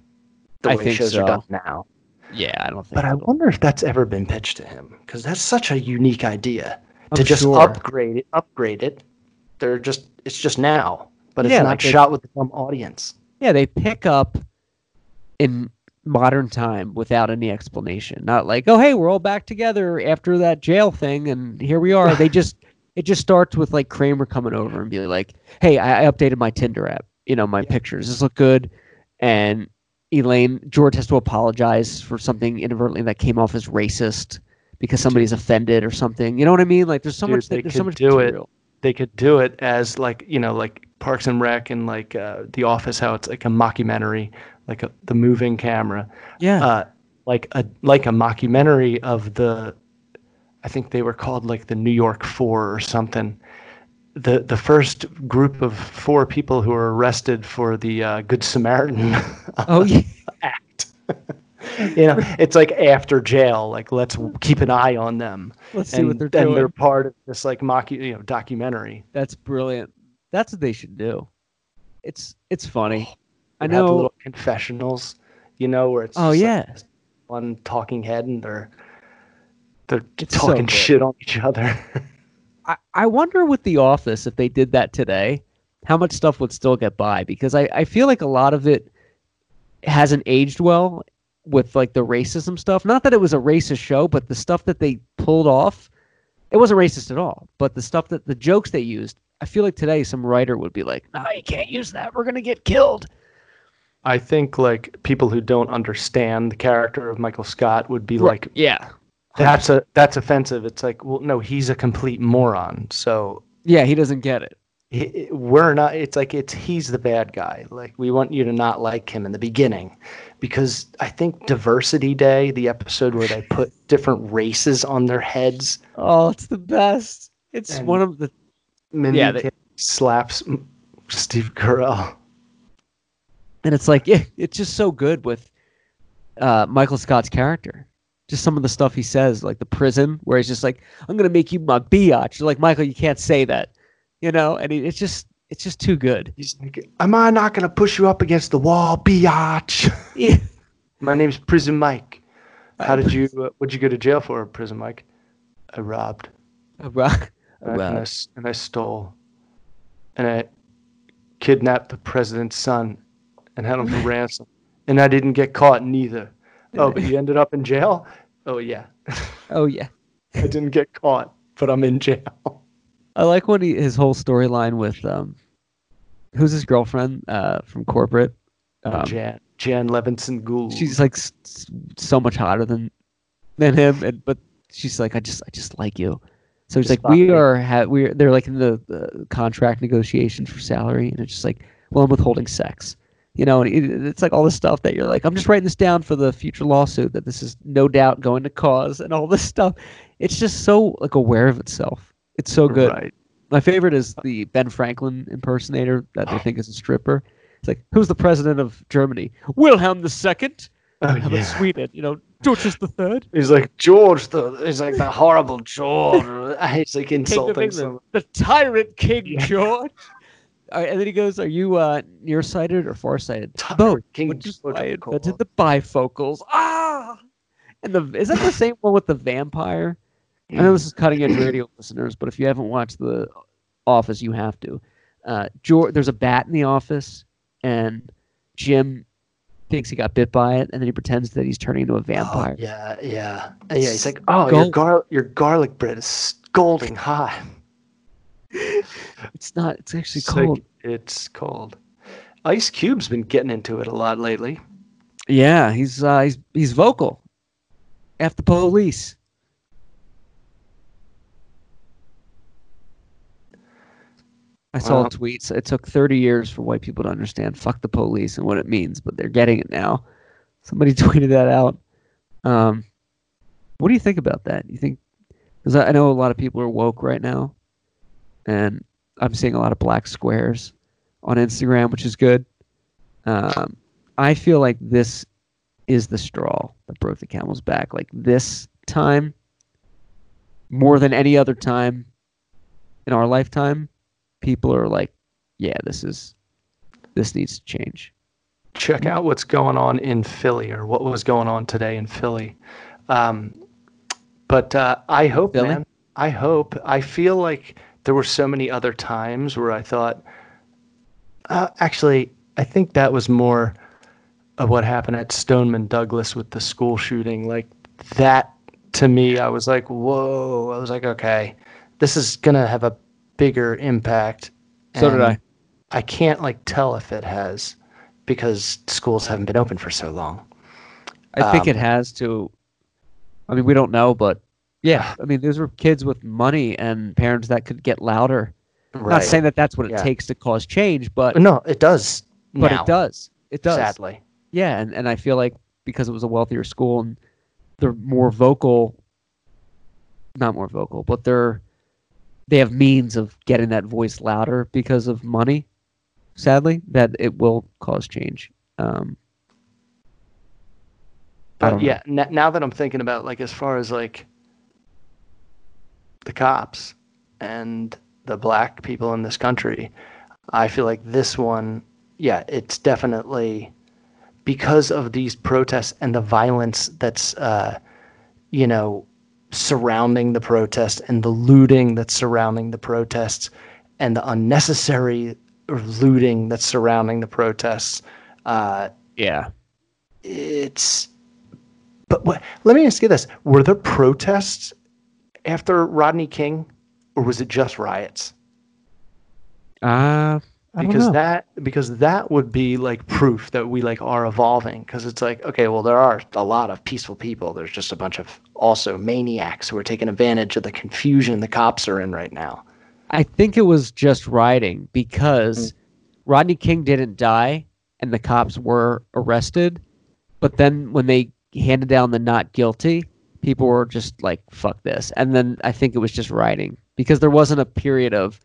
the I way shows so. are done now. Yeah, I don't think But I wonder if that's ever been pitched to him because that's such a unique idea to I'm just sure. upgrade it. Upgrade it. They're just it's just now, but it's Yeah, not like they- shot with some audience. Yeah, they pick up in modern time without any explanation. Not like, oh hey, we're all back together after that jail thing, and here we are. they just <laughs> it just starts with like Kramer coming over and be like, hey, I, I updated my Tinder app. you know, my pictures. Does this look good? And Elaine George has to apologize for something inadvertently that came off as racist because somebody's offended or something. You know what I mean? Like there's so Dude, much they there's so could much do it. They could do it as like you know like Parks and Rec and like uh, The Office, how it's like a mockumentary, like a, the moving camera. Yeah. uh, like a like a mockumentary of the I think they were called like the New York Four or something. The the first group of four people who were arrested for the uh, Good Samaritan <laughs> oh yeah. act. you know, it's like after jail. Like let's keep an eye on them. Let's see what they're doing. and they're part of this like mock you know documentary. That's brilliant. That's what they should do. It's it's funny. I have the know. little confessionals, you know, where it's Oh just, like, one talking head and they're they're It's talking good. shit on each other. <laughs> I, I wonder with The Office if they did that today, how much stuff would still get by? Because I, I feel like a lot of it hasn't aged well with like the racism stuff. Not that it was a racist show, but the stuff that they pulled off, it wasn't racist at all. But the stuff that the jokes they used, I feel like today some writer would be like, "No, you can't use that. We're gonna get killed." I think like people who don't understand the character of Michael Scott would be like, yeah, that's a that's offensive. It's like, well, no, he's a complete moron. So yeah, he doesn't get it. he, we're not. It's like it's he's the bad guy. Like we want you to not like him in the beginning, because I think Diversity Day, the episode where they put <laughs> different races on their heads, Oh, it's the best. It's And- one of the Mindy Yeah, they- slaps Steve Carell. And it's like yeah, it's just so good with uh, Michael Scott's character. Just some of the stuff he says, like the prison, where he's just like, "I'm gonna make you my biatch." You're like, Michael, you can't say that, you know. And he, it's just, it's just too good. He's like, am I not gonna push you up against the wall, biatch? <laughs> Yeah. My name's Prison Mike. How did you? Uh, what'd you go to jail for, Prison Mike? I robbed. Right. <laughs> Uh, and, I, Robbed. s- and I stole. And I kidnapped the president's son and held him <laughs> for ransom. And I didn't get caught neither. Oh, but you ended up in jail? Oh, yeah. <laughs> Oh yeah. I didn't get caught, but I'm in jail. I like when he his whole storyline with um, who's his girlfriend uh from corporate. Um, Jan, Jan Levinson Gould. she's like s- so much hotter than than him and but she's like i just i just like you so he's like we me. are ha- we're they're like in the, the contract negotiations for salary and it's just like well i'm withholding sex you know it's like all this stuff that you're like i'm just writing this down for the future lawsuit that this is no doubt going to cause and all this stuff it's just so like aware of itself it's so good Right. my favorite is the Ben Franklin impersonator that they think is a stripper. It's like, who's the president of Germany? Wilhelm the Second. Oh, How yeah. Sweden? You know, George the Third. He's like George, the he's like the horrible George. <laughs> he's like insulting. The tyrant King George. Right, and then he goes, "Are you uh, nearsighted or farsighted?" Both. King Which is George, why I of invented course. the bifocals. Ah. And the is that the same one with the vampire? I know this is cutting edge radio <clears throat> listeners, but if you haven't watched The Office, you have to. Uh, George, there's a bat in the office, and Jim thinks he got bit by it, and then he pretends that he's turning into a vampire. Oh, yeah, yeah, yeah. He's like, oh, your gar your garlic bread is scalding hot. It's not. It's actually It's like, cold. it's cold. Ice Cube's been getting into it a lot lately. Yeah, he's uh, he's he's vocal. F the police. I saw Wow. a tweet. It took 30 years for white people to understand "fuck the police" and what it means, but they're getting it now. Somebody <laughs> tweeted that out. Um, what do you think about that? You think? Because I know a lot of people are woke right now, and I'm seeing a lot of black squares on Instagram, which is good. Um, I feel like this is the straw that broke the camel's back. Like this time, more than any other time in our lifetime, people are like, "Yeah, this is this needs to change." check out what's going on in Philly or what was going on today in Philly. Um, but uh, I hope, Philly? man, I hope. I feel like there were so many other times where I thought, uh, actually, I think that was more of what happened at Stoneman Douglas with the school shooting. Like that to me, I was like, whoa. I was like, okay, this is going to have a bigger impact. So did I. I can't like tell if it has because schools haven't been open for so long. I think Um, it has to. I mean, we don't know, but yeah, I mean, those were kids with money and parents that could get louder. Not saying that that's what it Yeah. takes to cause change, but no, it does. but now, it does. It does. Sadly, Yeah, and, and I feel like because it was a wealthier school and they're more vocal, not more vocal, but they're they have means of getting that voice louder because of money. Sadly, that it will cause change. Um, but yeah. N- now that I'm thinking about like as far as like the cops and the black people in this country, I feel like this one, yeah, it's definitely because of these protests and the violence that's, uh, you know, surrounding the protests and the looting that's surrounding the protests and the unnecessary looting that's surrounding the protests. Uh, yeah. it's but what, let me ask you this were there protests after rodney king or was it just riots? Uh, because that because that would be like proof that we like are evolving because it's like okay well there are a lot of peaceful people. There's just a bunch of also maniacs who are taking advantage of the confusion the cops are in right now. I think it was just rioting because Rodney King didn't die and the cops were arrested. But then when they handed down the not guilty, people were just like, fuck this. And then I think it was just writing because there wasn't a period of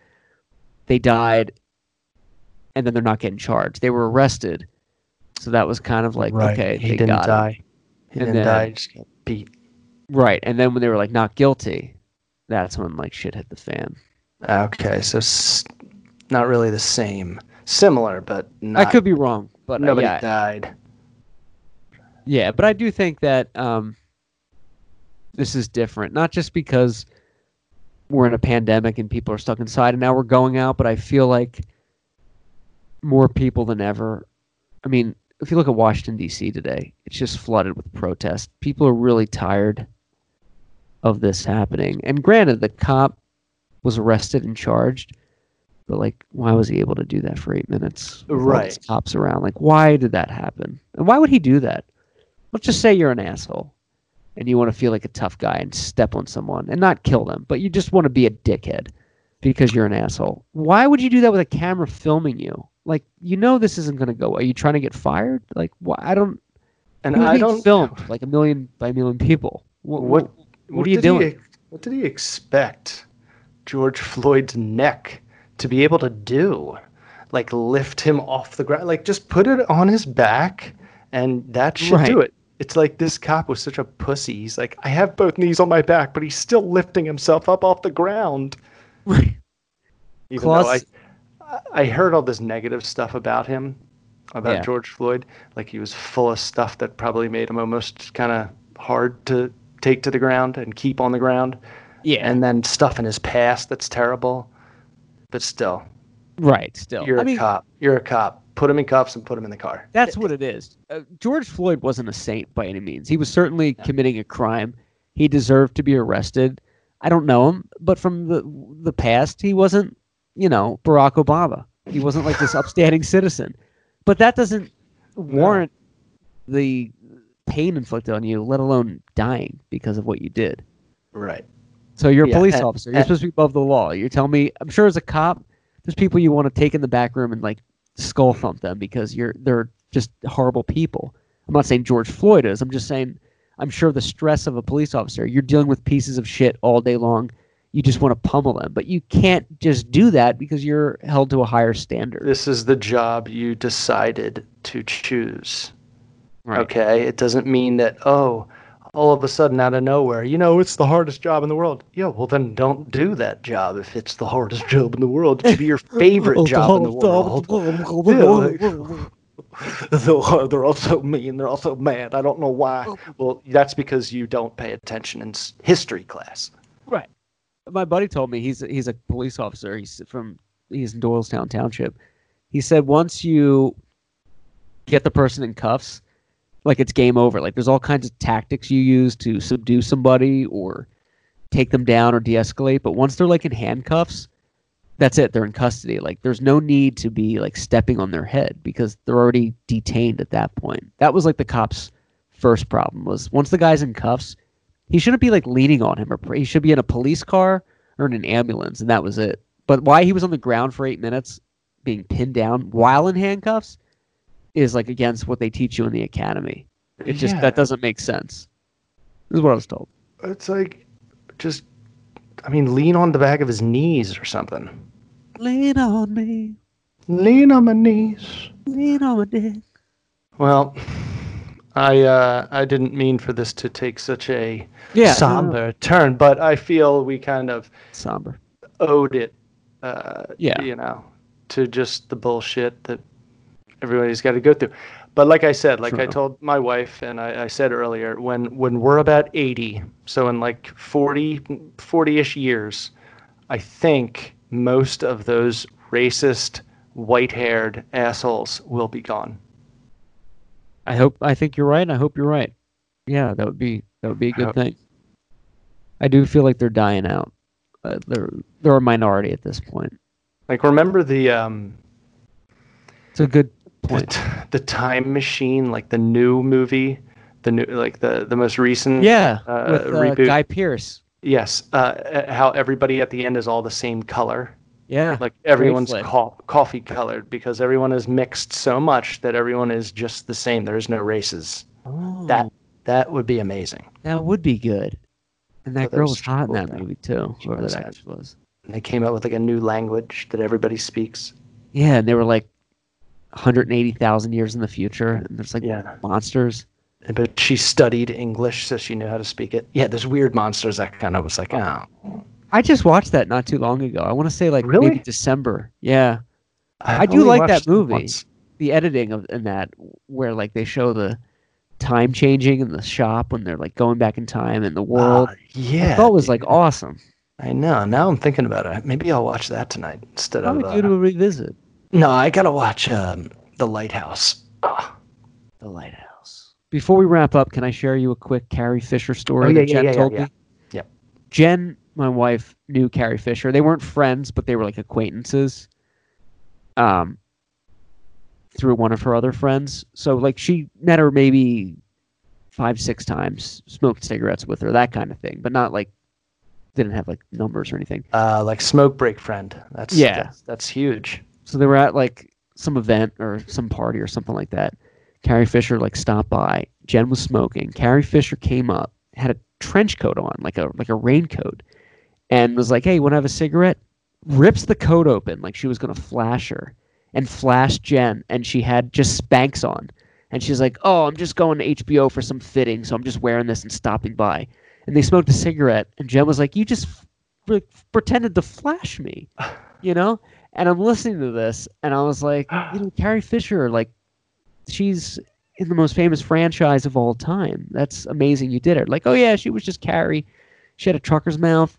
they died and then they're not getting charged. They were arrested. So that was kind of like, okay, he they didn't got him. die he And didn't then- die he just got beat Right. And then when they were like not guilty, that's when like shit hit the fan. okay so s- not really the same similar but not I could be wrong, but uh, nobody yeah, died Yeah, but I do think that um, this is different, not just because we're in a pandemic and people are stuck inside and now we're going out, but I feel like more people than ever. I mean, if you look at Washington D.C. today, it's just flooded with protests. People are really tired of this happening. And granted, the cop was arrested and charged, but like, why was he able to do that for eight minutes? Right. Cops around. Like, why did that happen? And why would he do that? Let's just say you're an asshole and you want to feel like a tough guy and step on someone and not kill them, but you just want to be a dickhead because you're an asshole. Why would you do that with a camera filming you? Like, you know this isn't going to go. Are you trying to get fired? Like, why? I don't. and i don't filmed like a million by a million people. What? What What, are you did he doing? what did he expect George Floyd's neck to be able to do? Like lift him off the ground? Like just put it on his back and that should do it. It's like this cop was such a pussy. He's like, I have both knees on my back, but he's still lifting himself up off the ground. <laughs> Right. Even though I, I heard all this negative stuff about him, about Yeah. George Floyd. Like he was full of stuff that probably made him almost kind of hard to take to the ground and keep on the ground. Yeah. And then stuff in his past that's terrible. But still, right. Still, you're I a mean, cop. You're a cop. Put him in cuffs and put him in the car. That's what it is. Uh, George Floyd wasn't a saint by any means. He was certainly committing a crime. He deserved to be arrested. I don't know him, but from the the past, he wasn't, you know, Barack Obama. He wasn't like this <laughs> upstanding citizen. But that doesn't warrant the pain inflicted on you, let alone dying because of what you did. Right. So you're a Yeah, police and- officer. You're and- supposed to be above the law. You're telling me I'm sure as a cop, there's people you want to take in the back room and like skull thump them because you're they're just horrible people. I'm not saying George Floyd is. I'm just saying I'm sure the stress of a police officer, you're dealing with pieces of shit all day long. You just want to pummel them, but you can't just do that because you're held to a higher standard. This is the job you decided to choose. Right. Okay. It doesn't mean that, oh, all of a sudden out of nowhere, you know, it's the hardest job in the world. Yeah, well, then don't do that job if it's the hardest <laughs> job in the world. It should be your <laughs> oh, favorite job in the world. <laughs> Yeah, they're, they're also mean. They're also mad. I don't know why. Oh. Well, that's because you don't pay attention in history class. Right. My buddy told me he's he's a police officer. He's from he's in Doylestown Township. He said once you get the person in cuffs, like it's game over. Like there's all kinds of tactics you use to subdue somebody or take them down or de-escalate. But once they're like in handcuffs, that's it. They're in custody. Like there's no need to be like stepping on their head because they're already detained at that point. That was like the cops' first problem was once the guy's in cuffs, he shouldn't be like leaning on him or he should be in a police car or in an ambulance and that was it. But why he was on the ground for eight minutes being pinned down while in handcuffs is like against what they teach you in the academy. It just Yeah. that doesn't make sense. This is what I was told. It's like just I mean, lean on the back of his knees or something. Lean on me, Lean on my knees. lean on my dick. Well, I uh, I didn't mean for this to take such a Yeah, no, no, somber turn, but I feel we kind of somber. owed it, uh, Yeah. you know, to just the bullshit that everybody's got to go through. But like I said, like I told my wife and I, I said earlier, when when we're about 80, so in like 40 40ish years, I think most of those racist white-haired assholes will be gone. I hope. I think you're right. I hope you're right. Yeah, that would be that would be a good hope- thing. I do feel like they're dying out. Uh, they're they're a minority at this point. Like remember the um It's a good the, time machine, like the new movie, the new like the the most recent Yeah, uh, with uh, reboot. Guy Pearce. Yes, uh, uh, how everybody at the end is all the same color. Yeah, Like everyone's co- coffee colored because everyone is mixed so much that everyone is just the same. There's no races. oh, That that would be amazing. that would be good. And that girl was hot in that movie too. Whoever that actress was. And they came out with like a new language that everybody speaks. Yeah, and they were like 180,000 years in the future, and there's like Yeah. monsters. But she studied English, so she knew how to speak it. Yeah, there's weird monsters that kind of was like, oh, I just watched that not too long ago. I want to say like Really? maybe December. Yeah. I've I do like that movie. the editing of in that where like they show the time changing in the shop when they're like going back in time in the world. Ah, yeah, I thought it was dude. like awesome. I know. Now I'm thinking about it. Maybe I'll watch that tonight instead Probably of. due Uh, do to a revisit. No, I gotta watch um, The Lighthouse. <sighs> The Lighthouse. Before we wrap up, can I share you a quick Carrie Fisher story Oh, yeah, that yeah, Jen yeah, yeah, told yeah. me? Yep. Jen, my wife, knew Carrie Fisher. They weren't friends, but they were like acquaintances. Um, through one of her other friends. So like she met her maybe five, six times, smoked cigarettes with her, that kind of thing, but not like didn't have like numbers or anything. Uh, like Smoke Break Friend. That's Yeah. That's, that's huge. So they were at like some event or some party or something like that. Carrie Fisher like stopped by. Jen was smoking. Carrie Fisher came up, had a trench coat on, like a like a raincoat, and was like, "Hey, want to have a cigarette?" Rips the coat open like she was gonna flash her, and flashed Jen, and she had just Spanx on, and she's like, "Oh, I'm just going to HBO for some fitting, so I'm just wearing this and stopping by." And they smoked a cigarette, and Jen was like, "You just f- pretended to flash me," you know. And I'm listening to this, and I was like, <gasps> you know, Carrie Fisher, like, she's in the most famous franchise of all time. That's amazing you did it. Like, oh yeah, she was just Carrie. She had a trucker's mouth.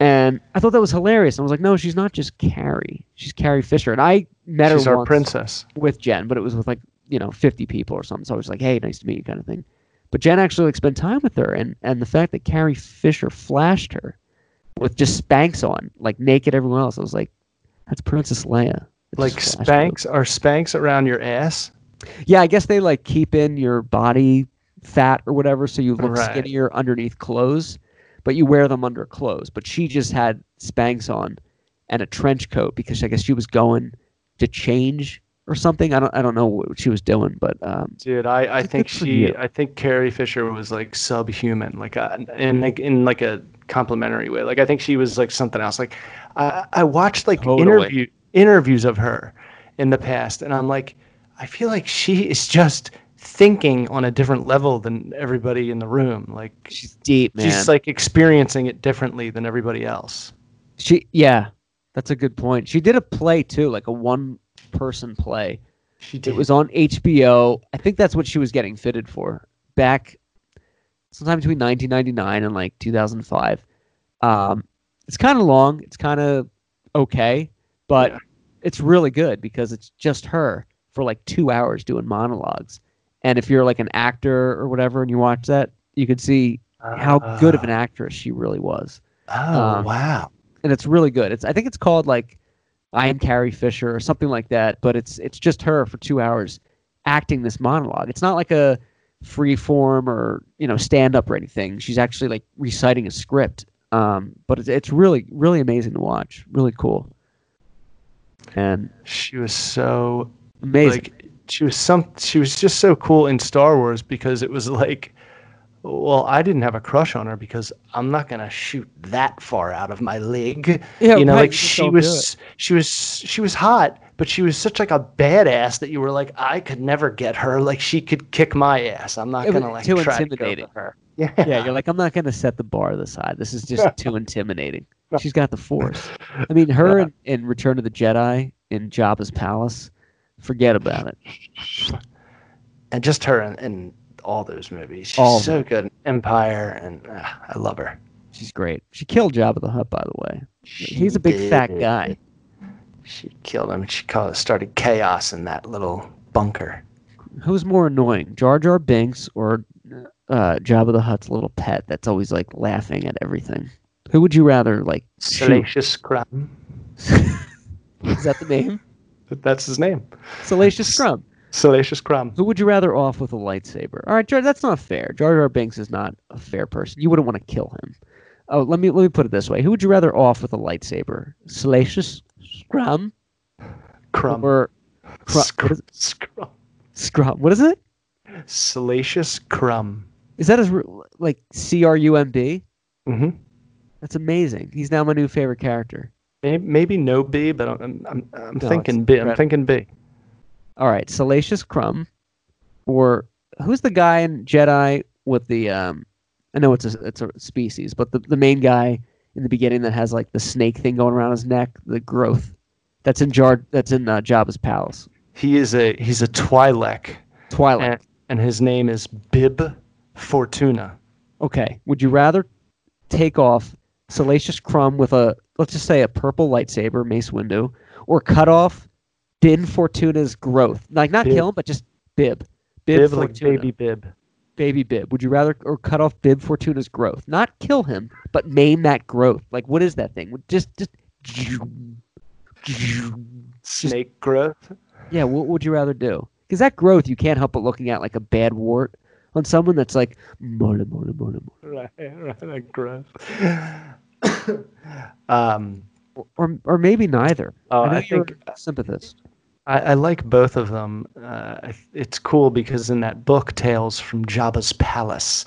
And I thought that was hilarious. I was like, no, she's not just Carrie. She's Carrie Fisher. And I met She's her our princess. with Jen, but it was with like, you know, 50 people or something. So I was like, hey, nice to meet you kind of thing. But Jen actually like spent time with her. And, and the fact that Carrie Fisher flashed her with just spanks on, like naked everyone else, I was like, that's Princess Leia. It Like just flashed her. Spanx are spanks around your ass. Yeah, I guess they like keep in your body fat or whatever, so you look Right. skinnier underneath clothes, but you wear them under clothes. But she just had spanks on and a trench coat because I guess she was going to change or something. I don't I don't know what she was doing, but um, Dude, I, I think she. I think Carrie Fisher was like subhuman, like uh, in like in like a complimentary way. Like I think she was like something else. Like I I watched like Totally. interview interviews of her in the past, and I'm like, I feel like she is just thinking on a different level than everybody in the room. Like she's deep, man. she's like experiencing it differently than everybody else. she yeah, that's a good point. She did a play too, like a one person play. She did. It was on HBO. I think that's what she was getting fitted for back sometime between 1999 and like 2005. Um, it's kind of long. It's kind of okay, but Yeah. it's really good because it's just her for like two hours doing monologues. And if you're like an actor or whatever and you watch that, you could see how good of an actress she really was. Oh um, wow! and it's really good. It's I think it's called like I am Carrie Fisher or something like that, but it's it's just her for two hours acting this monologue. It's not like a free form or you know stand up or anything. She's actually like reciting a script. Um, but it's, it's really really amazing to watch. Really cool. And She was so amazing. like she was some she was just so cool in Star Wars because it was like well, I didn't have a crush on her because I'm not gonna shoot that far out of my leg. Yeah, you know, right, like she was she was she was hot, but she was such like a badass that you were like, I could never get her. Like she could kick my ass. I'm not It gonna like try to go for her. Yeah. yeah, you're like, I'm not going to set the bar aside. This is just too intimidating. She's got the force. <laughs> I mean, her in, in Return of the Jedi in Jabba's palace, forget about it. and just her in, in all those movies. She's All so good. Empire, and uh, I love her. She's great. She killed Jabba the Hutt, by the way. He's a big fat guy. She killed him. She called, started chaos in that little bunker. Who's more annoying, Jar Jar Binks or uh, Jabba the Hutt's little pet that's always like laughing at everything? Who would you rather like? Salacious Crumb. <laughs> Is that the name? That's his name. Salacious Scrum. Salacious Crumb. Who would you rather off with a lightsaber? All right, Jar, that's not fair. Jar Jar Binks is not a fair person. You wouldn't want to kill him. Oh, let me let me put it this way: Who would you rather off with a lightsaber? Salacious Scrum Crumb. or Cru- Scr- what is it? Scrum. Scrum? What is it? Salacious Crumb. Is that his like C R U M B? hmm That's amazing. He's now my new favorite character. Maybe, maybe no B, but I'm I'm, I'm No, thinking B. I'm thinking B. All right, Salacious Crumb, or who's the guy in Jedi with the um? I know it's a it's a species, but the the main guy in the beginning that has like the snake thing going around his neck, the growth. That's in Jar. That's in uh, Jabba's palace. He is a he's a Twi'lek, Twilight. and, and his name is Bib Fortuna. Okay. Would you rather take off Salacious Crumb with a let's just say a purple lightsaber, Mace Windu, or cut off Din Fortuna's growth? Like not Bib. kill him, but just Bib. Bib, Bib like baby Bib. baby Bib. Would you rather or cut off Bib Fortuna's growth? Not kill him, but maim that growth. Like what is that thing? Would Just just Snake growth. yeah. What would you rather do? Because that growth, you can't help but looking at like a bad wart on someone that's like mole, mole, mole, mole. Right, right, that growth. <coughs> um, or or maybe neither. Oh, I know I think- sympathist. I, I like both of them. Uh, it's cool because in that book, Tales from Jabba's Palace,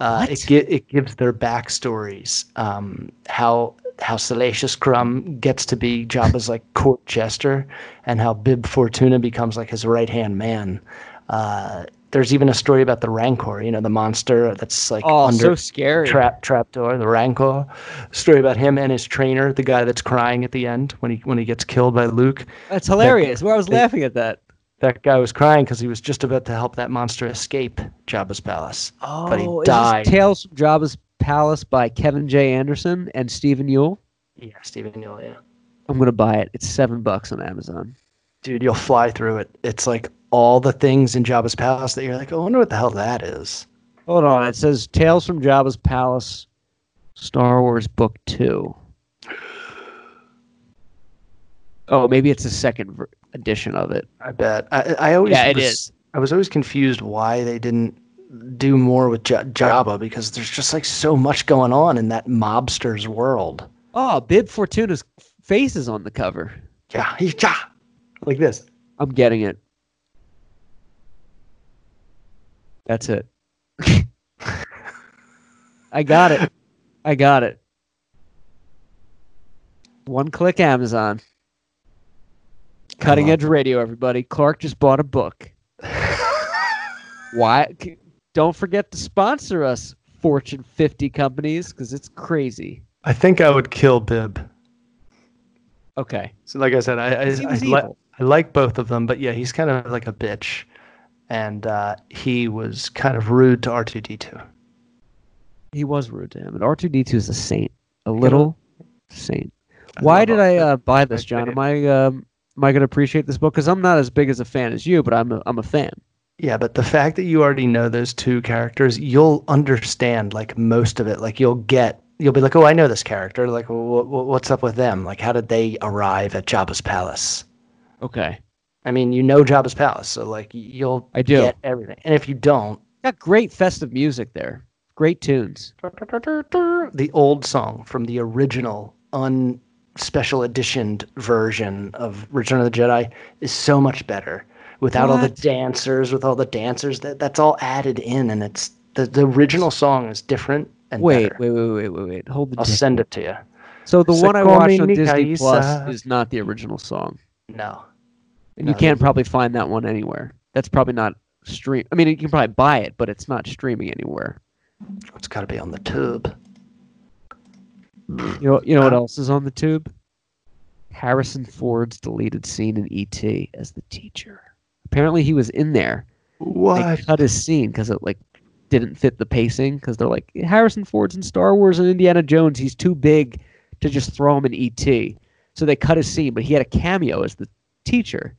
uh, it gi- it gives their backstories. Um, how how Salacious Crumb gets to be Jabba's like court jester, and how Bib Fortuna becomes like his right hand man. Uh, there's even a story about the Rancor, you know, the monster that's like Oh, under so scary. trap trapdoor, the Rancor. Story about him and his trainer, the guy that's crying at the end when he when he gets killed by Luke That's hilarious. Where I was they- laughing at that. that guy was crying because he was just about to help that monster escape Jabba's palace. Oh, but he oh, this died. Tales from Jabba's Palace by Kevin J. Anderson and Stephen Yule. Yeah, Stephen Yule. yeah. I'm gonna buy it. It's seven bucks on Amazon. Dude, you'll fly through it. It's like all the things in Jabba's palace that you're like, oh, I wonder what the hell that is. Hold on. It says Tales from Jabba's Palace, Star Wars Book Two. Oh, maybe it's a second ver- edition of it. I bet. I, I always Yeah, it was, is. I was always confused why they didn't do more with J- Jabba because there's just like so much going on in that mobster's world. Oh, Bib Fortuna's face is on the cover. Yeah, <laughs> he's ja, like this. I'm getting it. That's it. I got it. I got it. One click Amazon. Cutting edge radio, everybody. Clark just bought a book. Why? Don't forget to sponsor us, Fortune 50 companies, because it's crazy. I think I would kill Bib. Okay. So, like I said, I I, I, li- I like both of them, but yeah, he's kind of like a bitch, and uh, he was kind of rude to R two D two. He was rude to him. And R2D2 is a saint. A little saint. Why did I R2D2. uh, buy this, Jon? Am I um, am I going to appreciate this book? Because I'm not as big as a fan as you, but I'm a, I'm a fan. Yeah, but the fact that you already know those two characters, you'll understand like most of it. Like you'll get you'll be like, oh, I know this character. Like, wh- wh- what's up with them? Like, how did they arrive at Jabba's palace? Okay. I mean, you know Jabba's palace, so like you'll I do. get everything. And if you don't, Got great festive music there. Great tunes. the old song from the original un special editioned version of Return of the Jedi is so much better without all the dancers, with all the dancers. That that's all added in, and it's the the original song is different and Wait, better. wait, wait, wait, wait, wait. Hold the I'll dick. send it to you. So the one I watched on Disney. Plus is not the original song. No, And you can't probably find that one anywhere. That's probably not stream. I mean, you can probably buy it, but it's not streaming anywhere. it's got to be on the tube. You know, you know what ah. else is on the tube? Harrison Ford's deleted scene in E.T. as the teacher. Apparently, he was in there. They What? cut his scene because it like didn't fit the pacing. Because they're like Harrison Ford's in Star Wars and Indiana Jones. He's too big to just throw him in E.T. So they cut his scene, but he had a cameo as the teacher.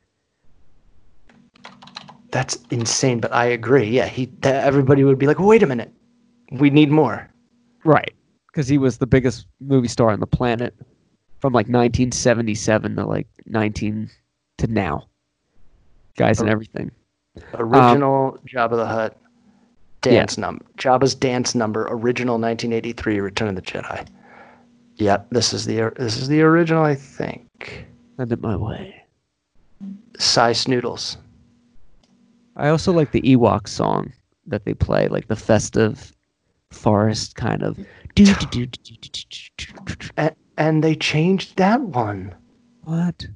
That's insane. But I agree. Yeah, he. Everybody would be like, wait a minute, we need more. Right. Because he was the biggest movie star on the planet from like 1977 to like 19 to now. Guys and everything. Original um, Jabba the Hutt Yeah. dance number. Jabba's dance number. Original 1983 Return of the Jedi. Yeah, this is the this is the original. I think. Send it my way. Sy Snootles. I also like the Ewok song that they play, like the festive forest kind of. And, and they changed that one. What?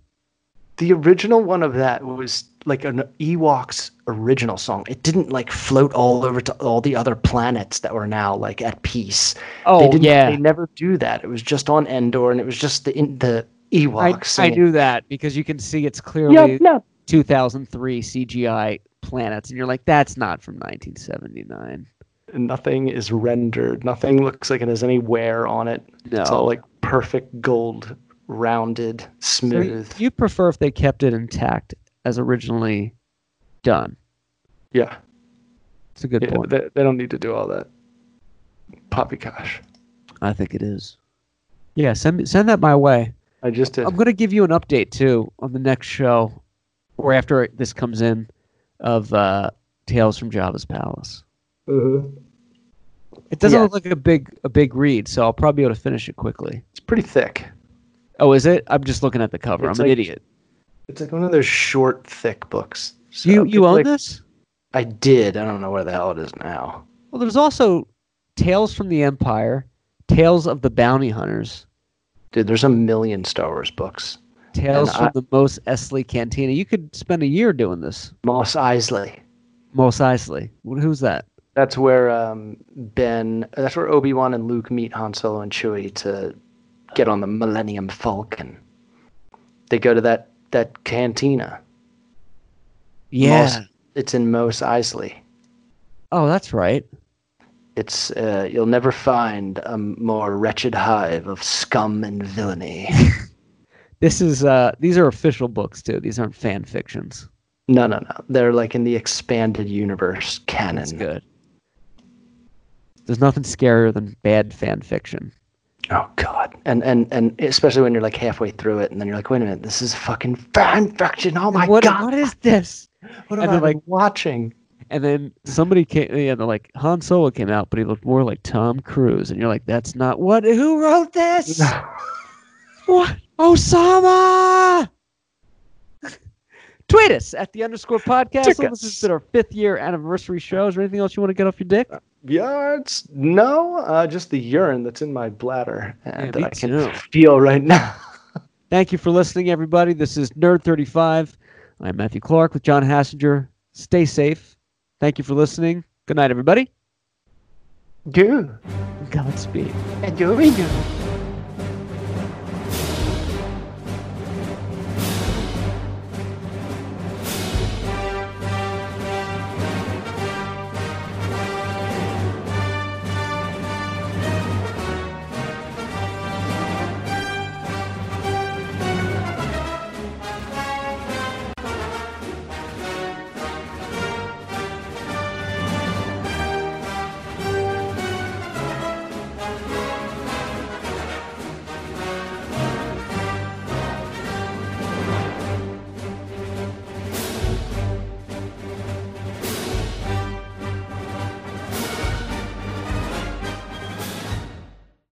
The original one of that was like an Ewoks original song. It didn't like float all over to all the other planets that were now like at peace. they Oh didn't, yeah, They never do that. It was just on Endor, and it was just the in, the I, Ewoks. I singing. knew that because you can see it's clearly Yeah, yeah. 2003 CGI planets, and you're like, that's not from 1979. Nothing is rendered. Nothing looks like it has any wear on it. No. It's all like perfect gold, rounded, So smooth. you'd prefer if they kept it intact as originally done. yeah, It's a good yeah point. they, they don't need to do all that. Poppycock. I think it is. Yeah, send me, send that my way. I just did. I'm gonna give you an update too on the next show, or after this comes in, of uh, Tales from Jabba's Palace. It doesn't Yeah. look like a big a big read, so I'll probably be able to finish it quickly. It's pretty thick. Oh, is it? I'm just looking at the cover. It's I'm an idiot. It's like one of those short, thick books. So you you own like- this? I did. I don't know where the hell it is now. Well, there's also Tales from the Empire, Tales of the Bounty Hunters, Dude, there's a million Star Wars books. Tales And from I- the Mos Eisley Cantina. You could spend a year doing this. Mos Eisley. Mos Eisley. Who's that? That's where um, Ben. That's where Obi Wan and Luke meet Han Solo and Chewie to get on the Millennium Falcon. They go to that that cantina. Yeah. Mos- it's in Mos Eisley. Oh, that's right. It's uh, you'll never find a more wretched hive of scum and villainy. <laughs> This is uh these are official books too. These aren't fan fictions. no, no, no. They're like in the expanded universe canon. That's good. There's nothing scarier than bad fan fiction. Oh God, and and and especially when you're like halfway through it, and then you're like, wait a minute, this is fucking fan fiction. Oh my what, God, what is this? what and am I like- like watching? And then somebody came yeah, they're like Han Solo came out, but he looked more like Tom Cruise. And you're like, that's not what who wrote this? <laughs> what? Osama Tweet us at the underscore Podcastle. Tick So this us. has been our fifth year anniversary show. Is there anything else you want to get off your dick? Yeah, it's no, uh, just the urine that's in my bladder and Yeah, that me I can too. feel right now. <laughs> Thank you for listening, everybody. This is Nerd35. I'm Matthew Clark with Jon Hassinger. Stay safe. Thank you for listening. Good night, everybody. Do, Godspeed. do, we do.